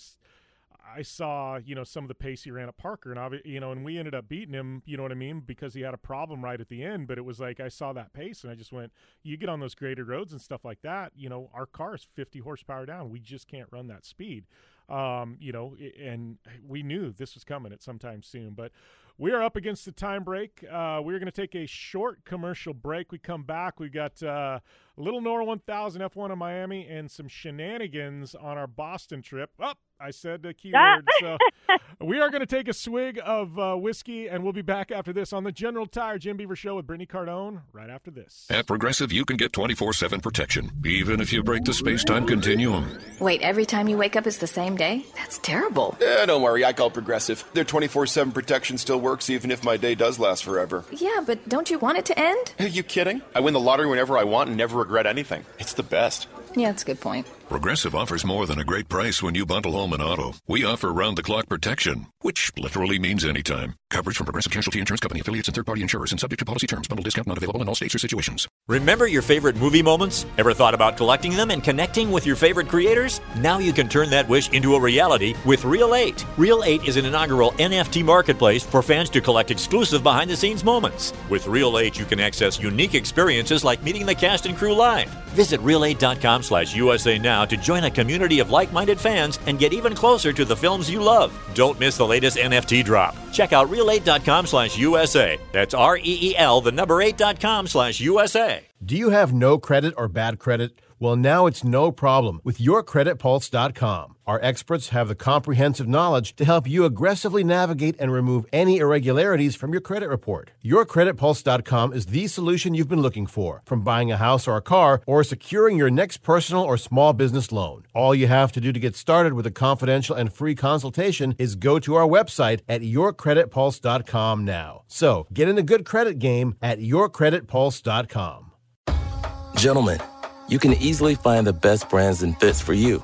I saw, you know, some of the pace he ran at Parker, and, obvi- you know, and we ended up beating him, you know what I mean, because he had a problem right at the end. But it was like, I saw that pace, and I just went, you get on those graded roads and stuff like that, you know, our car is 50 horsepower down. We just can't run that speed um, you know, and we knew this was coming at some time soon. But we are up against the time break. Uh, we're going to take a short commercial break. We come back. We got uh, a little NORRA 1000 F1 in Miami and some shenanigans on our Boston trip. Up. I said the keyword. so we are going to take a swig of uh, whiskey, and we'll be back after this on the General Tire Jim Beaver Show with Brittany Cardone right after this. At Progressive, you can get 24 7 protection, even if you break the space time continuum. Wait, every time you wake up is the same day? That's terrible. Eh, don't worry, I call Progressive. Their 24 7 protection still works even if my day does last forever. Yeah, but don't you want it to end? Are you kidding? I win the lottery whenever I want and never regret anything. It's the best. Yeah, that's a good point. Progressive offers more than a great price when you bundle home and auto. We offer round the clock protection, which literally means anytime. Coverage from Progressive Casualty Insurance Company, affiliates, and third party insurers, and subject to policy terms. Bundle discount not available in all states or situations. Remember your favorite movie moments? Ever thought about collecting them and connecting with your favorite creators? Now you can turn that wish into a reality with Reel 8. Reel 8 is an inaugural NFT marketplace for fans to collect exclusive behind the scenes moments. With Reel 8, you can access unique experiences like meeting the cast and crew live. Visit reel8.com slash USA now to join a community of like-minded fans and get even closer to the films you love. Don't miss the latest NFT drop. Check out reel8.com slash USA. That's R-E-E-L, the number 8.com slash USA. Do you have no credit or bad credit? Well, now it's no problem with yourcreditpulse.com. Our experts have the comprehensive knowledge to help you aggressively navigate and remove any irregularities from your credit report. Yourcreditpulse.com is the solution you've been looking for, from buying a house or a car or securing your next personal or small business loan. All you have to do to get started with a confidential and free consultation is go to our website at yourcreditpulse.com now. So, get in the good credit game at yourcreditpulse.com. Gentlemen, you can easily find the best brands and fits for you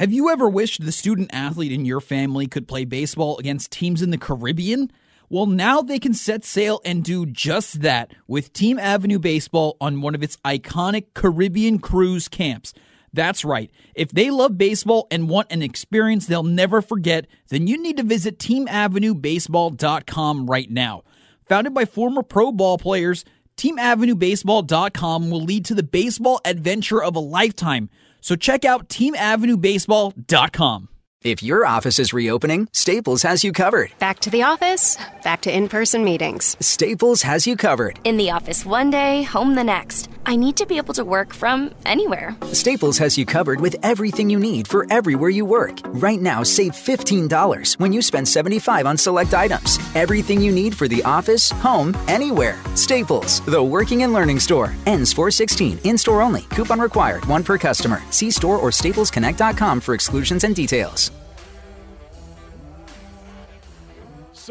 Have you ever wished the student athlete in your family could play baseball against teams in the Caribbean? Well, now they can set sail and do just that with Team Avenue Baseball on one of its iconic Caribbean cruise camps. That's right. If they love baseball and want an experience they'll never forget, then you need to visit teamavenuebaseball.com right now. Founded by former pro ball players, teamavenuebaseball.com will lead to the baseball adventure of a lifetime. So check out teamavenuebaseball.com. If your office is reopening, Staples has you covered. Back to the office, back to in person meetings. Staples has you covered. In the office one day, home the next. I need to be able to work from anywhere. Staples has you covered with everything you need for everywhere you work. Right now, save $15 when you spend 75 on select items. Everything you need for the office, home, anywhere. Staples, the working and learning store. Ends 416, in store only. Coupon required, one per customer. See store or staplesconnect.com for exclusions and details.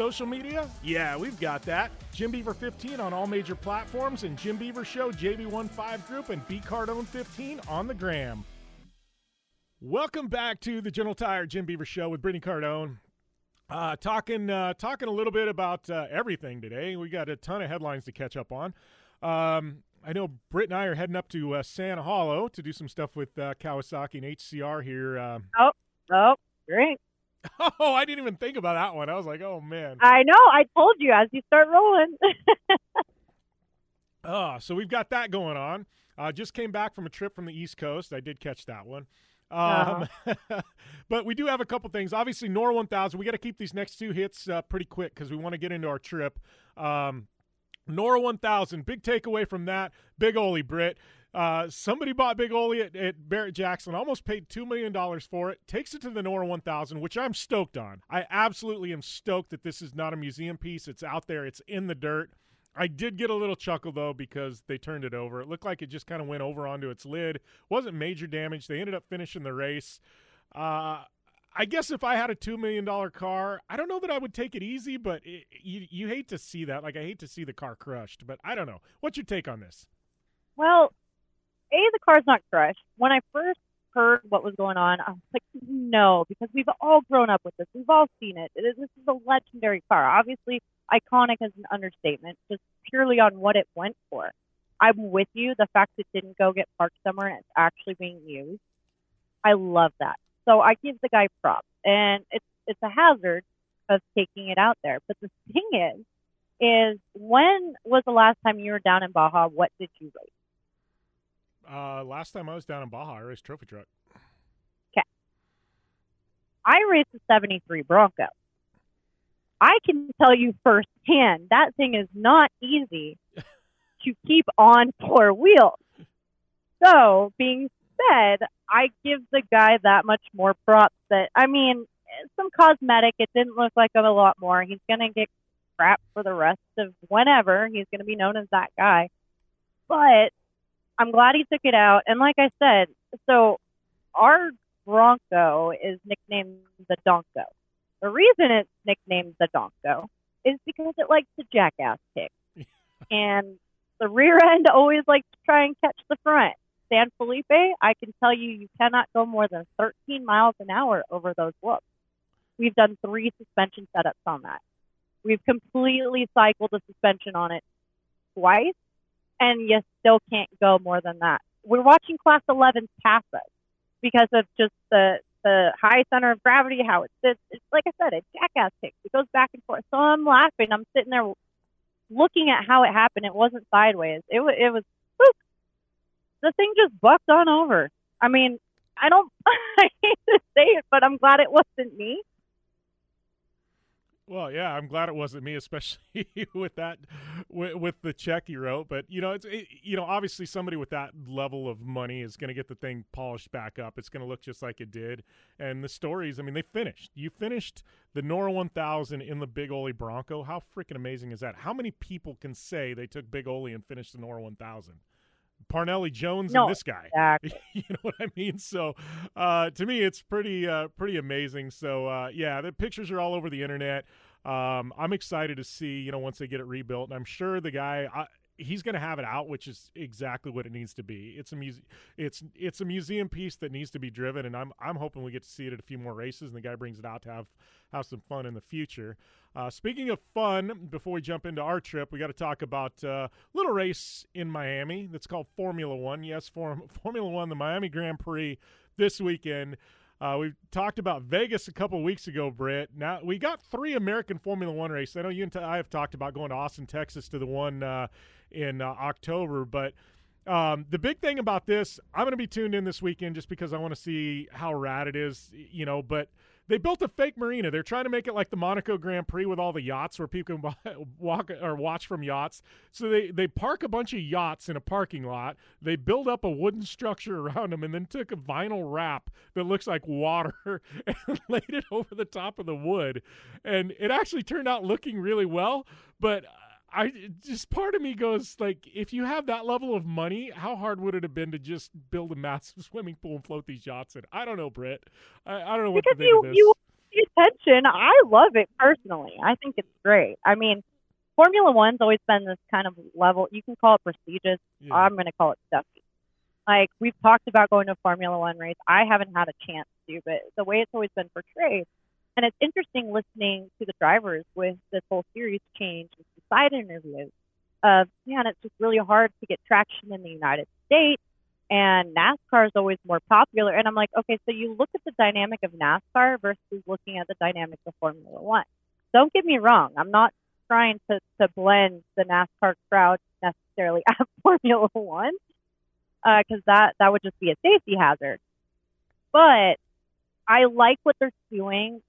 Social media? Yeah, we've got that. Jim Beaver 15 on all major platforms and Jim Beaver Show, JB15 Group, and B Cardone 15 on the gram. Welcome back to the General Tire Jim Beaver Show with Brittany Cardone. Uh, talking uh, talking a little bit about uh, everything today. We got a ton of headlines to catch up on. Um, I know Britt and I are heading up to uh, Sand Hollow to do some stuff with uh, Kawasaki and HCR here. Um, Oh, oh, great. Oh, I didn't even think about that one. I was like, oh man. I know. I told you as you start rolling. Oh, so we've got that going on. Uh, just came back from a trip from the East Coast. I did catch that one. Um, but we do have a couple things. Obviously, NORRA 1000. We got to keep these next two hits uh, pretty quick because we want to get into our trip. Um, NORRA 1000. Big takeaway from that. Big Oly Brit. Uh, somebody bought Big Oly at, at Barrett Jackson, almost paid $2 million for it, takes it to the NORRA 1000, which I'm stoked on. I absolutely am stoked that this is not a museum piece. It's out there, it's in the dirt. I did get a little chuckle though because they turned it over. It looked like it just kind of went over onto its lid. Wasn't major damage. They ended up finishing the race. Uh, I guess if I had a two million dollar car, I don't know that I would take it easy, but it, you you hate to see that. Like I hate to see the car crushed, but I don't know. What's your take on this? well, A, the car's not crushed. When I first heard what was going on, I was like, no, because we've all grown up with this. We've all seen it. It is- This is a legendary car. Obviously, iconic is an understatement, just purely on what it went for. I'm with you. The fact it didn't go get parked somewhere and it's actually being used, I love that. So I give the guy props, and it's it's a hazard of taking it out there. But the thing is, is when was the last time you were down in Baja? What did you race? Uh, last time I was down in Baja, I raced trophy truck. Okay. I raced a 73 Bronco. I can tell you firsthand that thing is not easy to keep on four wheels. So, being said, I give the guy that much more props that, I mean, some cosmetic, it didn't look like a lot more. He's going to get crap for the rest of whenever. He's going to be known as that guy. But I'm glad he took it out. And like I said, so our Bronco is nicknamed the Donko. The reason it's nicknamed the Donko is because it likes to jackass kick. and the rear end always likes to try and catch the front. San Felipe, I can tell you, you cannot go more than 13 miles an hour over those whoops. We've done three suspension setups on that. We've completely cycled the suspension on it twice, and you still can't go more than that. We're watching Class 11s pass us because of just the the high center of gravity, how it sits. It's like I said, it jackass kicks. It goes back and forth. So I'm laughing. I'm sitting there looking at how it happened. It wasn't sideways. It was. It was. Whoop. The thing just bucked on over. I mean, I don't. I hate to say it, but I'm glad it wasn't me. Well, yeah, I'm glad it wasn't me, especially with that, with, with, the check you wrote. But you know, it's it, you know, obviously somebody with that level of money is going to get the thing polished back up. It's going to look just like it did. And the stories, I mean, they finished. You finished the NORRA 1000 in the Big Oly Bronco. How freaking amazing is that? How many people can say they took Big Oly and finished the NORRA 1000? Parnelli Jones no, and this guy. Exactly. you know what I mean? So, uh, to me, it's pretty uh, pretty amazing. So, uh, yeah, the pictures are all over the internet. Um, I'm excited to see, you know, once they get it rebuilt, and I'm sure the guy. I, he's going to have it out, which is exactly what it needs to be. It's a muse- it's it's a museum piece that needs to be driven, and I'm I'm hoping we get to see it at a few more races, and the guy brings it out to have have some fun in the future. Uh, speaking of fun, before we jump into our trip, we got to talk about a uh, little race in Miami that's called Formula One. Yes, Form- Formula One, the Miami Grand Prix this weekend. Uh, we talked about Vegas a couple weeks ago, Britt. Now we got three American Formula One races. I know you and I have talked about going to Austin, Texas, to the one uh, in uh, October, but um, the big thing about this, I'm going to be tuned in this weekend just because I want to see how rad it is, you know. But they built a fake marina. They're trying to make it like the Monaco Grand Prix with all the yachts where people can walk or watch from yachts. So they they park a bunch of yachts in a parking lot. They build up a wooden structure around them and then took a vinyl wrap that looks like water and laid it over the top of the wood. And it actually turned out looking really well, but I just part of me goes like, if you have that level of money, how hard would it have been to just build a massive swimming pool and float these yachts in? I don't know, Britt. I, I don't know what because to think you, of this. You attention. I love it personally. I think it's great. I mean, Formula One's always been this kind of level. You can call it prestigious. Yeah. I'm going to call it stuffy. Like we've talked about going to a Formula One race. I haven't had a chance to, but the way it's always been portrayed, and it's interesting listening to the drivers with this whole series change and side interviews of, man, it's just really hard to get traction in the United States. And NASCAR is always more popular. And I'm like, okay, so you look at the dynamic of NASCAR versus looking at the dynamic of Formula One. Don't get me wrong. I'm not trying to, to blend the NASCAR crowd necessarily at Formula One because uh, that, that would just be a safety hazard. But I like what they're doing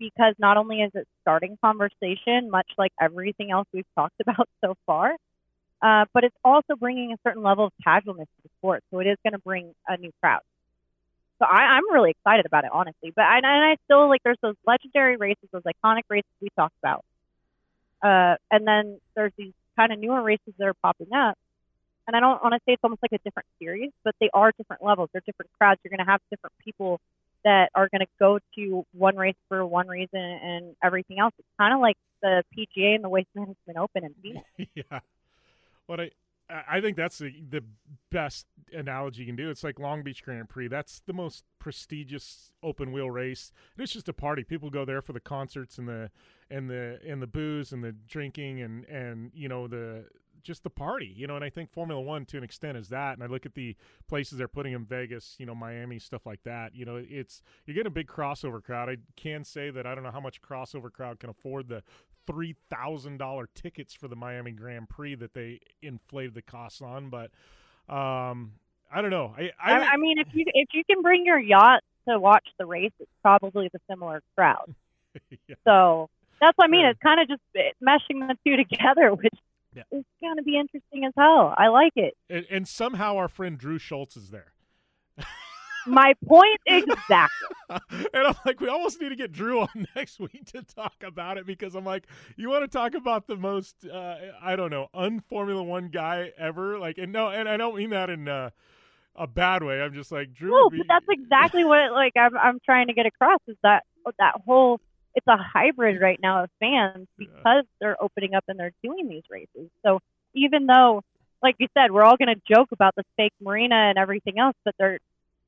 because not only is it starting conversation, much like everything else we've talked about so far, uh, but it's also bringing a certain level of casualness to the sport. So it is going to bring a new crowd. So I, I'm really excited about it, honestly. But I, and I still like there's those legendary races, those iconic races we talked about, uh, and then there's these kind of newer races that are popping up. And I don't want to say it's almost like a different series, but they are different levels. They're different crowds. You're going to have different people that are going to go to one race for one reason and everything else. It's kind of like the PGA and the Waste Management Open in Phoenix. yeah. What I I think that's the, the best analogy you can do. It's like Long Beach Grand Prix. That's the most prestigious open wheel race. It's just a party. People go there for the concerts and the and the and the booze and the drinking and and you know the just the party, you know. And I think Formula One, to an extent, is that. And I look at the places they're putting in Vegas, you know, Miami, stuff like that. You know, it's you're getting a big crossover crowd. I can say that I don't know how much crossover crowd can afford the three thousand dollar tickets for the Miami Grand Prix that they inflated the costs on, but um, I don't know. I I, I, I mean, if you if you can bring your yacht to watch the race, it's probably the similar crowd. yeah. So that's what I mean. It's kind of just meshing the two together, which yeah. It's going to be interesting as hell. I like it. And, and somehow our friend Drew Schultz is there. My point exactly. and I'm like, we almost need to get Drew on next week to talk about it because I'm like, you want to talk about the most, uh, I don't know, unformula one guy ever? Like, and no, and I don't mean that in uh, a bad way. I'm just like Drew. No, be- but that's exactly what like I'm I'm trying to get across is that that whole it's a hybrid right now of fans because they're opening up and they're doing these races. So even though, like you said, we're all going to joke about the fake marina and everything else, but they're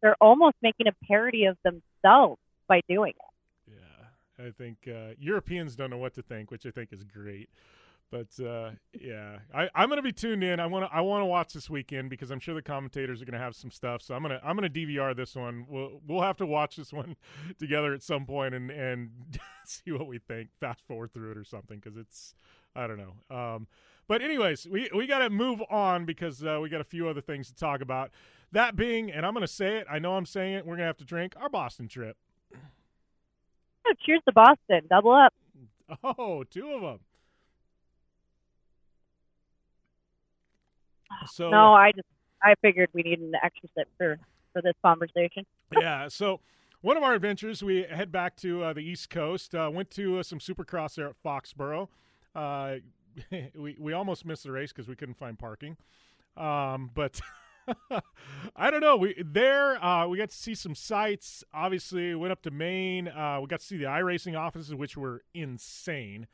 they're almost making a parody of themselves by doing it. Yeah, I think uh, Europeans don't know what to think, which I think is great. But uh, yeah, I, I'm going to be tuned in. I want to I want to watch this weekend because I'm sure the commentators are going to have some stuff. So I'm gonna I'm gonna DVR this one. We'll we'll have to watch this one together at some point and and see what we think. Fast forward through it or something because it's I don't know. Um, but anyways, we we got to move on because uh, we got a few other things to talk about. That being, and I'm going to say it. I know I'm saying it. We're going to have to drink our Boston trip. Oh, cheers to Boston. Double up. Oh, two of them. So no, I just I figured we needed an extra sip for for this conversation. yeah. So one of our adventures, we head back to uh, the East Coast. Uh, went to uh, some Supercross there at Foxborough. Uh, we we almost missed the race because we couldn't find parking. Um, but I don't know. We there uh, we got to see some sights. Obviously, went up to Maine. Uh, we got to see the iRacing offices, which were insane.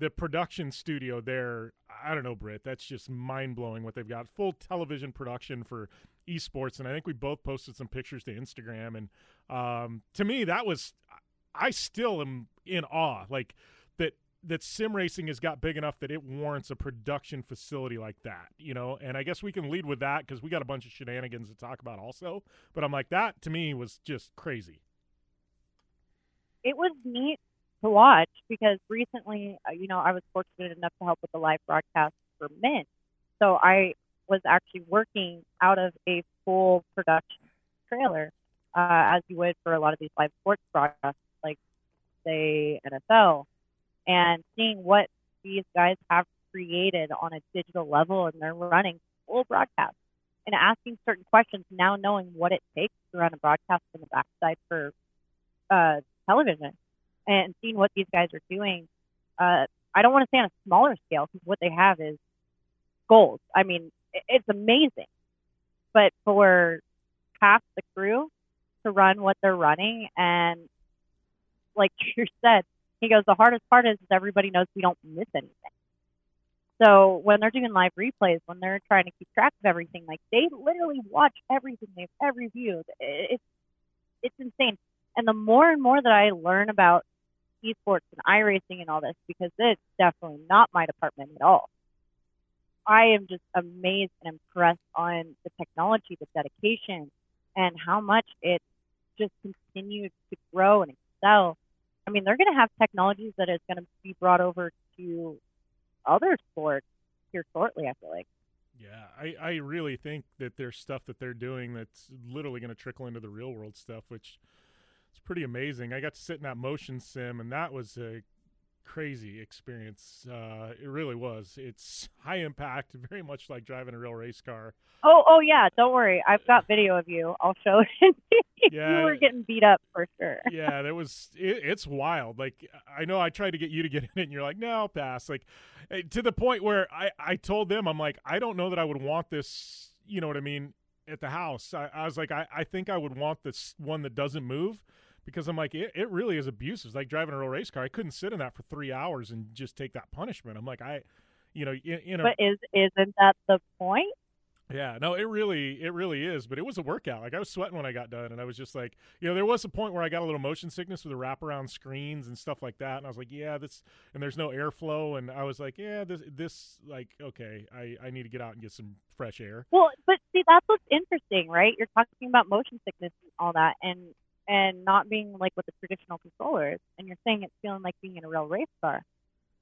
The production studio there, I don't know, Britt. That's just mind blowing what they've got. Full television production for esports, and I think we both posted some pictures to Instagram. And um, to me, that was I still am in awe. Like that that sim racing has got big enough that it warrants a production facility like that, you know. And I guess we can lead with that because we got a bunch of shenanigans to talk about also. But I'm like, that to me was just crazy. It was neat to watch because recently, uh, you know, I was fortunate enough to help with the live broadcast for Mint. So I was actually working out of a full production trailer, uh, as you would for a lot of these live sports broadcasts, like say NFL, and seeing what these guys have created on a digital level, and they're running full broadcasts and asking certain questions. Now knowing what it takes to run a broadcast on the backside for uh, television and seeing what these guys are doing. Uh, I don't want to say on a smaller scale because what they have is gold. I mean, it's amazing. But for half the crew to run what they're running, and like you said, he goes, the hardest part is, is everybody knows we don't miss anything. So when they're doing live replays, when they're trying to keep track of everything, like they literally watch everything, they have every view. It's it's insane. And the more and more that I learn about esports and iRacing and all this because it's definitely not my department at all. I am just amazed and impressed on the technology, the dedication, and how much it just continues to grow and excel. I mean, they're going to have technologies that is going to be brought over to other sports here shortly. I feel like. Yeah, I, I really think that there's stuff that they're doing that's literally going to trickle into the real world stuff, which it's pretty amazing. I got to sit in that motion sim, and that was a crazy experience. Uh, it really was. It's high impact, very much like driving a real race car. Oh, oh yeah. Don't worry, I've got video of you. I'll show it. yeah, you were getting beat up for sure. yeah, that was. It, it's wild. Like I know I tried to get you to get in it, and you're like, no, I'll pass. Like eh, to the point where I I told them, I'm like, I don't know that I would want this. You know what I mean? At the house, I, I was like, I, I think I would want this one that doesn't move because I'm like, it, it really is abusive. It's like driving a real race car. I couldn't sit in that for three hours and just take that punishment. I'm like, I, you know, in, in a, but is isn't that the point? Yeah, no, it really, it really is. But it was a workout. Like I was sweating when I got done, and I was just like, you know, there was a point where I got a little motion sickness with the wraparound screens and stuff like that, and I was like, yeah, this, and there's no airflow, and I was like, yeah, this, this, like, okay, I, I need to get out and get some fresh air. Well, but see, that's what's interesting, right? You're talking about motion sickness and all that, and and not being like with the traditional controllers, and you're saying it's feeling like being in a real race car.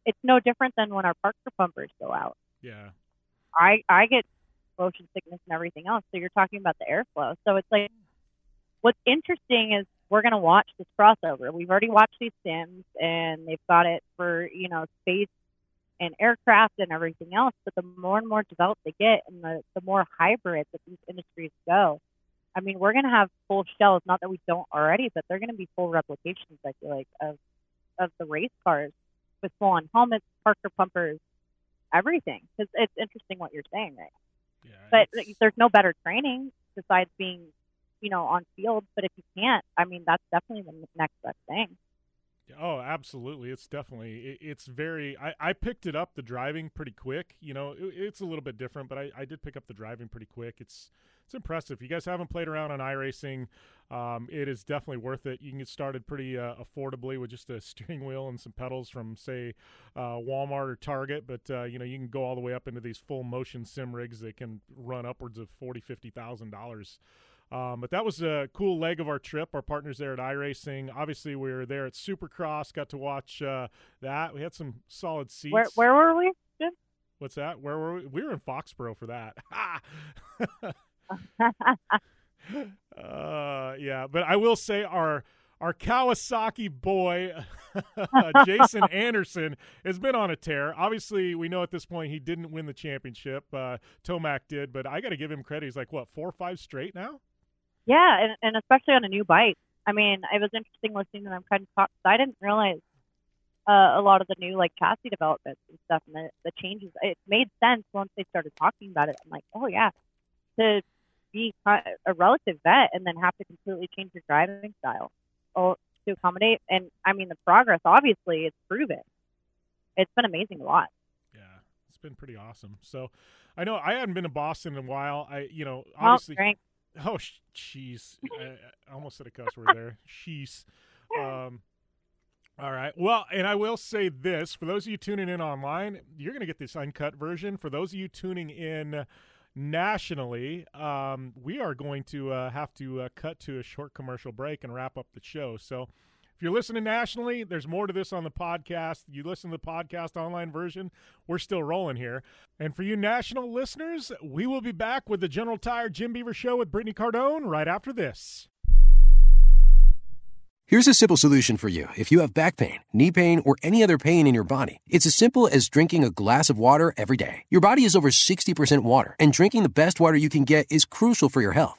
It's no different than when our Parker pumpers go out. Yeah. I I get motion sickness and everything else. So you're talking about the airflow. So it's like what's interesting is we're going to watch this crossover. We've already watched these sims and they've got it for, you know, space and aircraft and everything else. But the more and more developed they get and the, the more hybrid that these industries go, I mean, we're going to have full shells. Not that we don't already, but they're going to be full replications. I feel like of of the race cars with full on helmets, Parker pumpers, everything. Because it's interesting what you're saying, right? Yeah, but there's no better training besides being, you know, on field. But if you can't, I mean, that's definitely the next best thing. Oh, absolutely. It's definitely it, it's very. I, I picked it up the driving pretty quick. You know, it, it's a little bit different, but I, I did pick up the driving pretty quick. It's it's impressive. If you guys haven't played around on iRacing, um, it is definitely worth it. You can get started pretty uh, affordably with just a steering wheel and some pedals from say uh, Walmart or Target, but uh, you know you can go all the way up into these full motion sim rigs that can run upwards of forty, fifty thousand dollars. Um, but that was a cool leg of our trip. Our partners there at iRacing. Obviously, we were there at Supercross. Got to watch uh, that. We had some solid seats. Where where were we? Jim? What's that? Where were we? We were in Foxborough for that. uh, yeah, but I will say our our Kawasaki boy, Jason Anderson, has been on a tear. Obviously, we know at this point he didn't win the championship. Uh, Tomac did, but I got to give him credit. He's like what four or five straight now. Yeah, and, and especially on a new bike. I mean, it was interesting listening to them kind of talk. I didn't realize uh, a lot of the new like chassis developments and stuff, and the, the changes. It made sense once they started talking about it. I'm like, oh yeah, to be a relative vet and then have to completely change your driving style oh, to accommodate. And I mean, the progress obviously is proven. It's been amazing a lot. Yeah, it's been pretty awesome. So, I know I hadn't been to Boston in a while. I, you know, obviously. Oh, Oh, jeez. I, I almost said a cuss word there. Sheesh. Um, all right. Well, and I will say this for those of you tuning in online, you're going to get this uncut version. For those of you tuning in nationally, um, we are going to uh, have to uh, cut to a short commercial break and wrap up the show. So if you're listening nationally, there's more to this on the podcast. You listen to the podcast online version, we're still rolling here. And for you national listeners, we will be back with the General Tire Jim Beaver Show with Brittany Cardone right after this. Here's a simple solution for you if you have back pain, knee pain, or any other pain in your body. It's as simple as drinking a glass of water every day. Your body is over 60% water, and drinking the best water you can get is crucial for your health.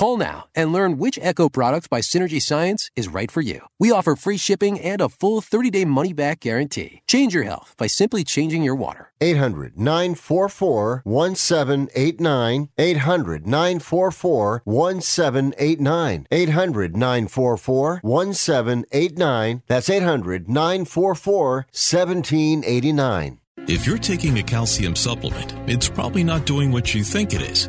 Call now and learn which Echo product by Synergy Science is right for you. We offer free shipping and a full 30 day money back guarantee. Change your health by simply changing your water. 800 944 1789. 800 944 1789. 800 944 1789. That's 800 944 1789. If you're taking a calcium supplement, it's probably not doing what you think it is.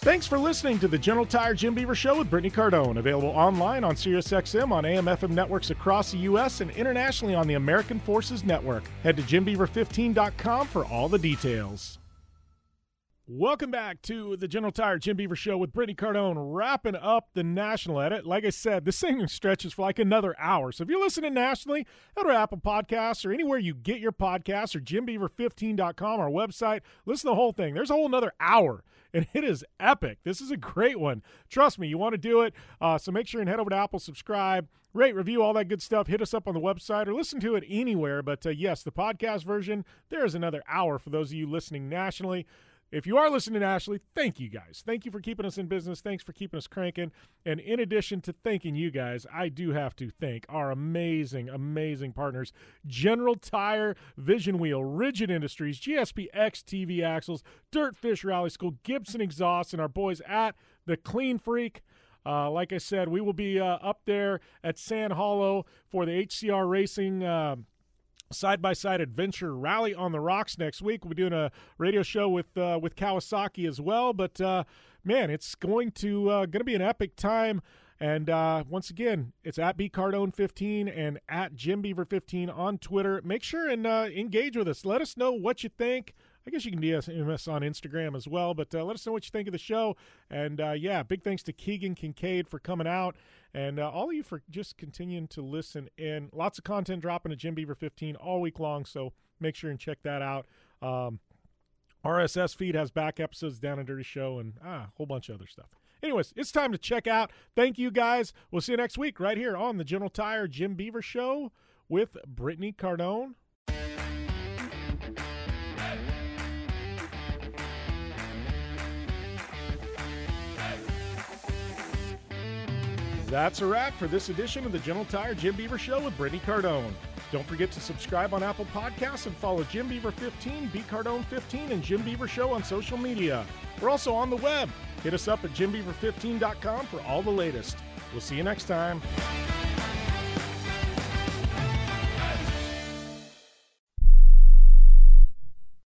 Thanks for listening to the General Tire Jim Beaver Show with Brittany Cardone. Available online on SiriusXM on AM/FM networks across the U.S. and internationally on the American Forces Network. Head to JimBeaver15.com for all the details. Welcome back to the General Tire Jim Beaver Show with Brittany Cardone, wrapping up the national edit. Like I said, this thing stretches for like another hour. So if you're listening nationally, go to Apple Podcasts or anywhere you get your podcasts or JimBeaver15.com, our website. Listen to the whole thing. There's a whole another hour and it is epic. This is a great one. Trust me, you want to do it. Uh, so make sure and head over to Apple, subscribe, rate, review, all that good stuff. Hit us up on the website or listen to it anywhere. But uh, yes, the podcast version, there is another hour for those of you listening nationally. If you are listening to Ashley, thank you guys. Thank you for keeping us in business. Thanks for keeping us cranking. And in addition to thanking you guys, I do have to thank our amazing, amazing partners General Tire, Vision Wheel, Rigid Industries, GSP X TV Axles, Dirtfish Rally School, Gibson Exhaust, and our boys at The Clean Freak. Uh, like I said, we will be uh, up there at Sand Hollow for the HCR Racing. Uh, side by side adventure rally on the rocks next week. We'll be doing a radio show with uh, with Kawasaki as well. But uh, man, it's going to uh, going to be an epic time. And uh, once again, it's at B bcardone15 and at jimbeaver15 on Twitter. Make sure and uh, engage with us. Let us know what you think. I guess you can DM us on Instagram as well, but uh, let us know what you think of the show. And uh, yeah, big thanks to Keegan Kincaid for coming out, and uh, all of you for just continuing to listen in. Lots of content dropping to Jim Beaver 15 all week long, so make sure and check that out. Um, RSS feed has back episodes down and dirty show and ah, a whole bunch of other stuff. Anyways, it's time to check out. Thank you guys. We'll see you next week right here on the General Tire Jim Beaver Show with Brittany Cardone. That's a wrap for this edition of the General Tire Jim Beaver Show with Brittany Cardone. Don't forget to subscribe on Apple Podcasts and follow Jim Beaver 15, B Cardone 15, and Jim Beaver Show on social media. We're also on the web. Hit us up at jimbeaver15.com for all the latest. We'll see you next time.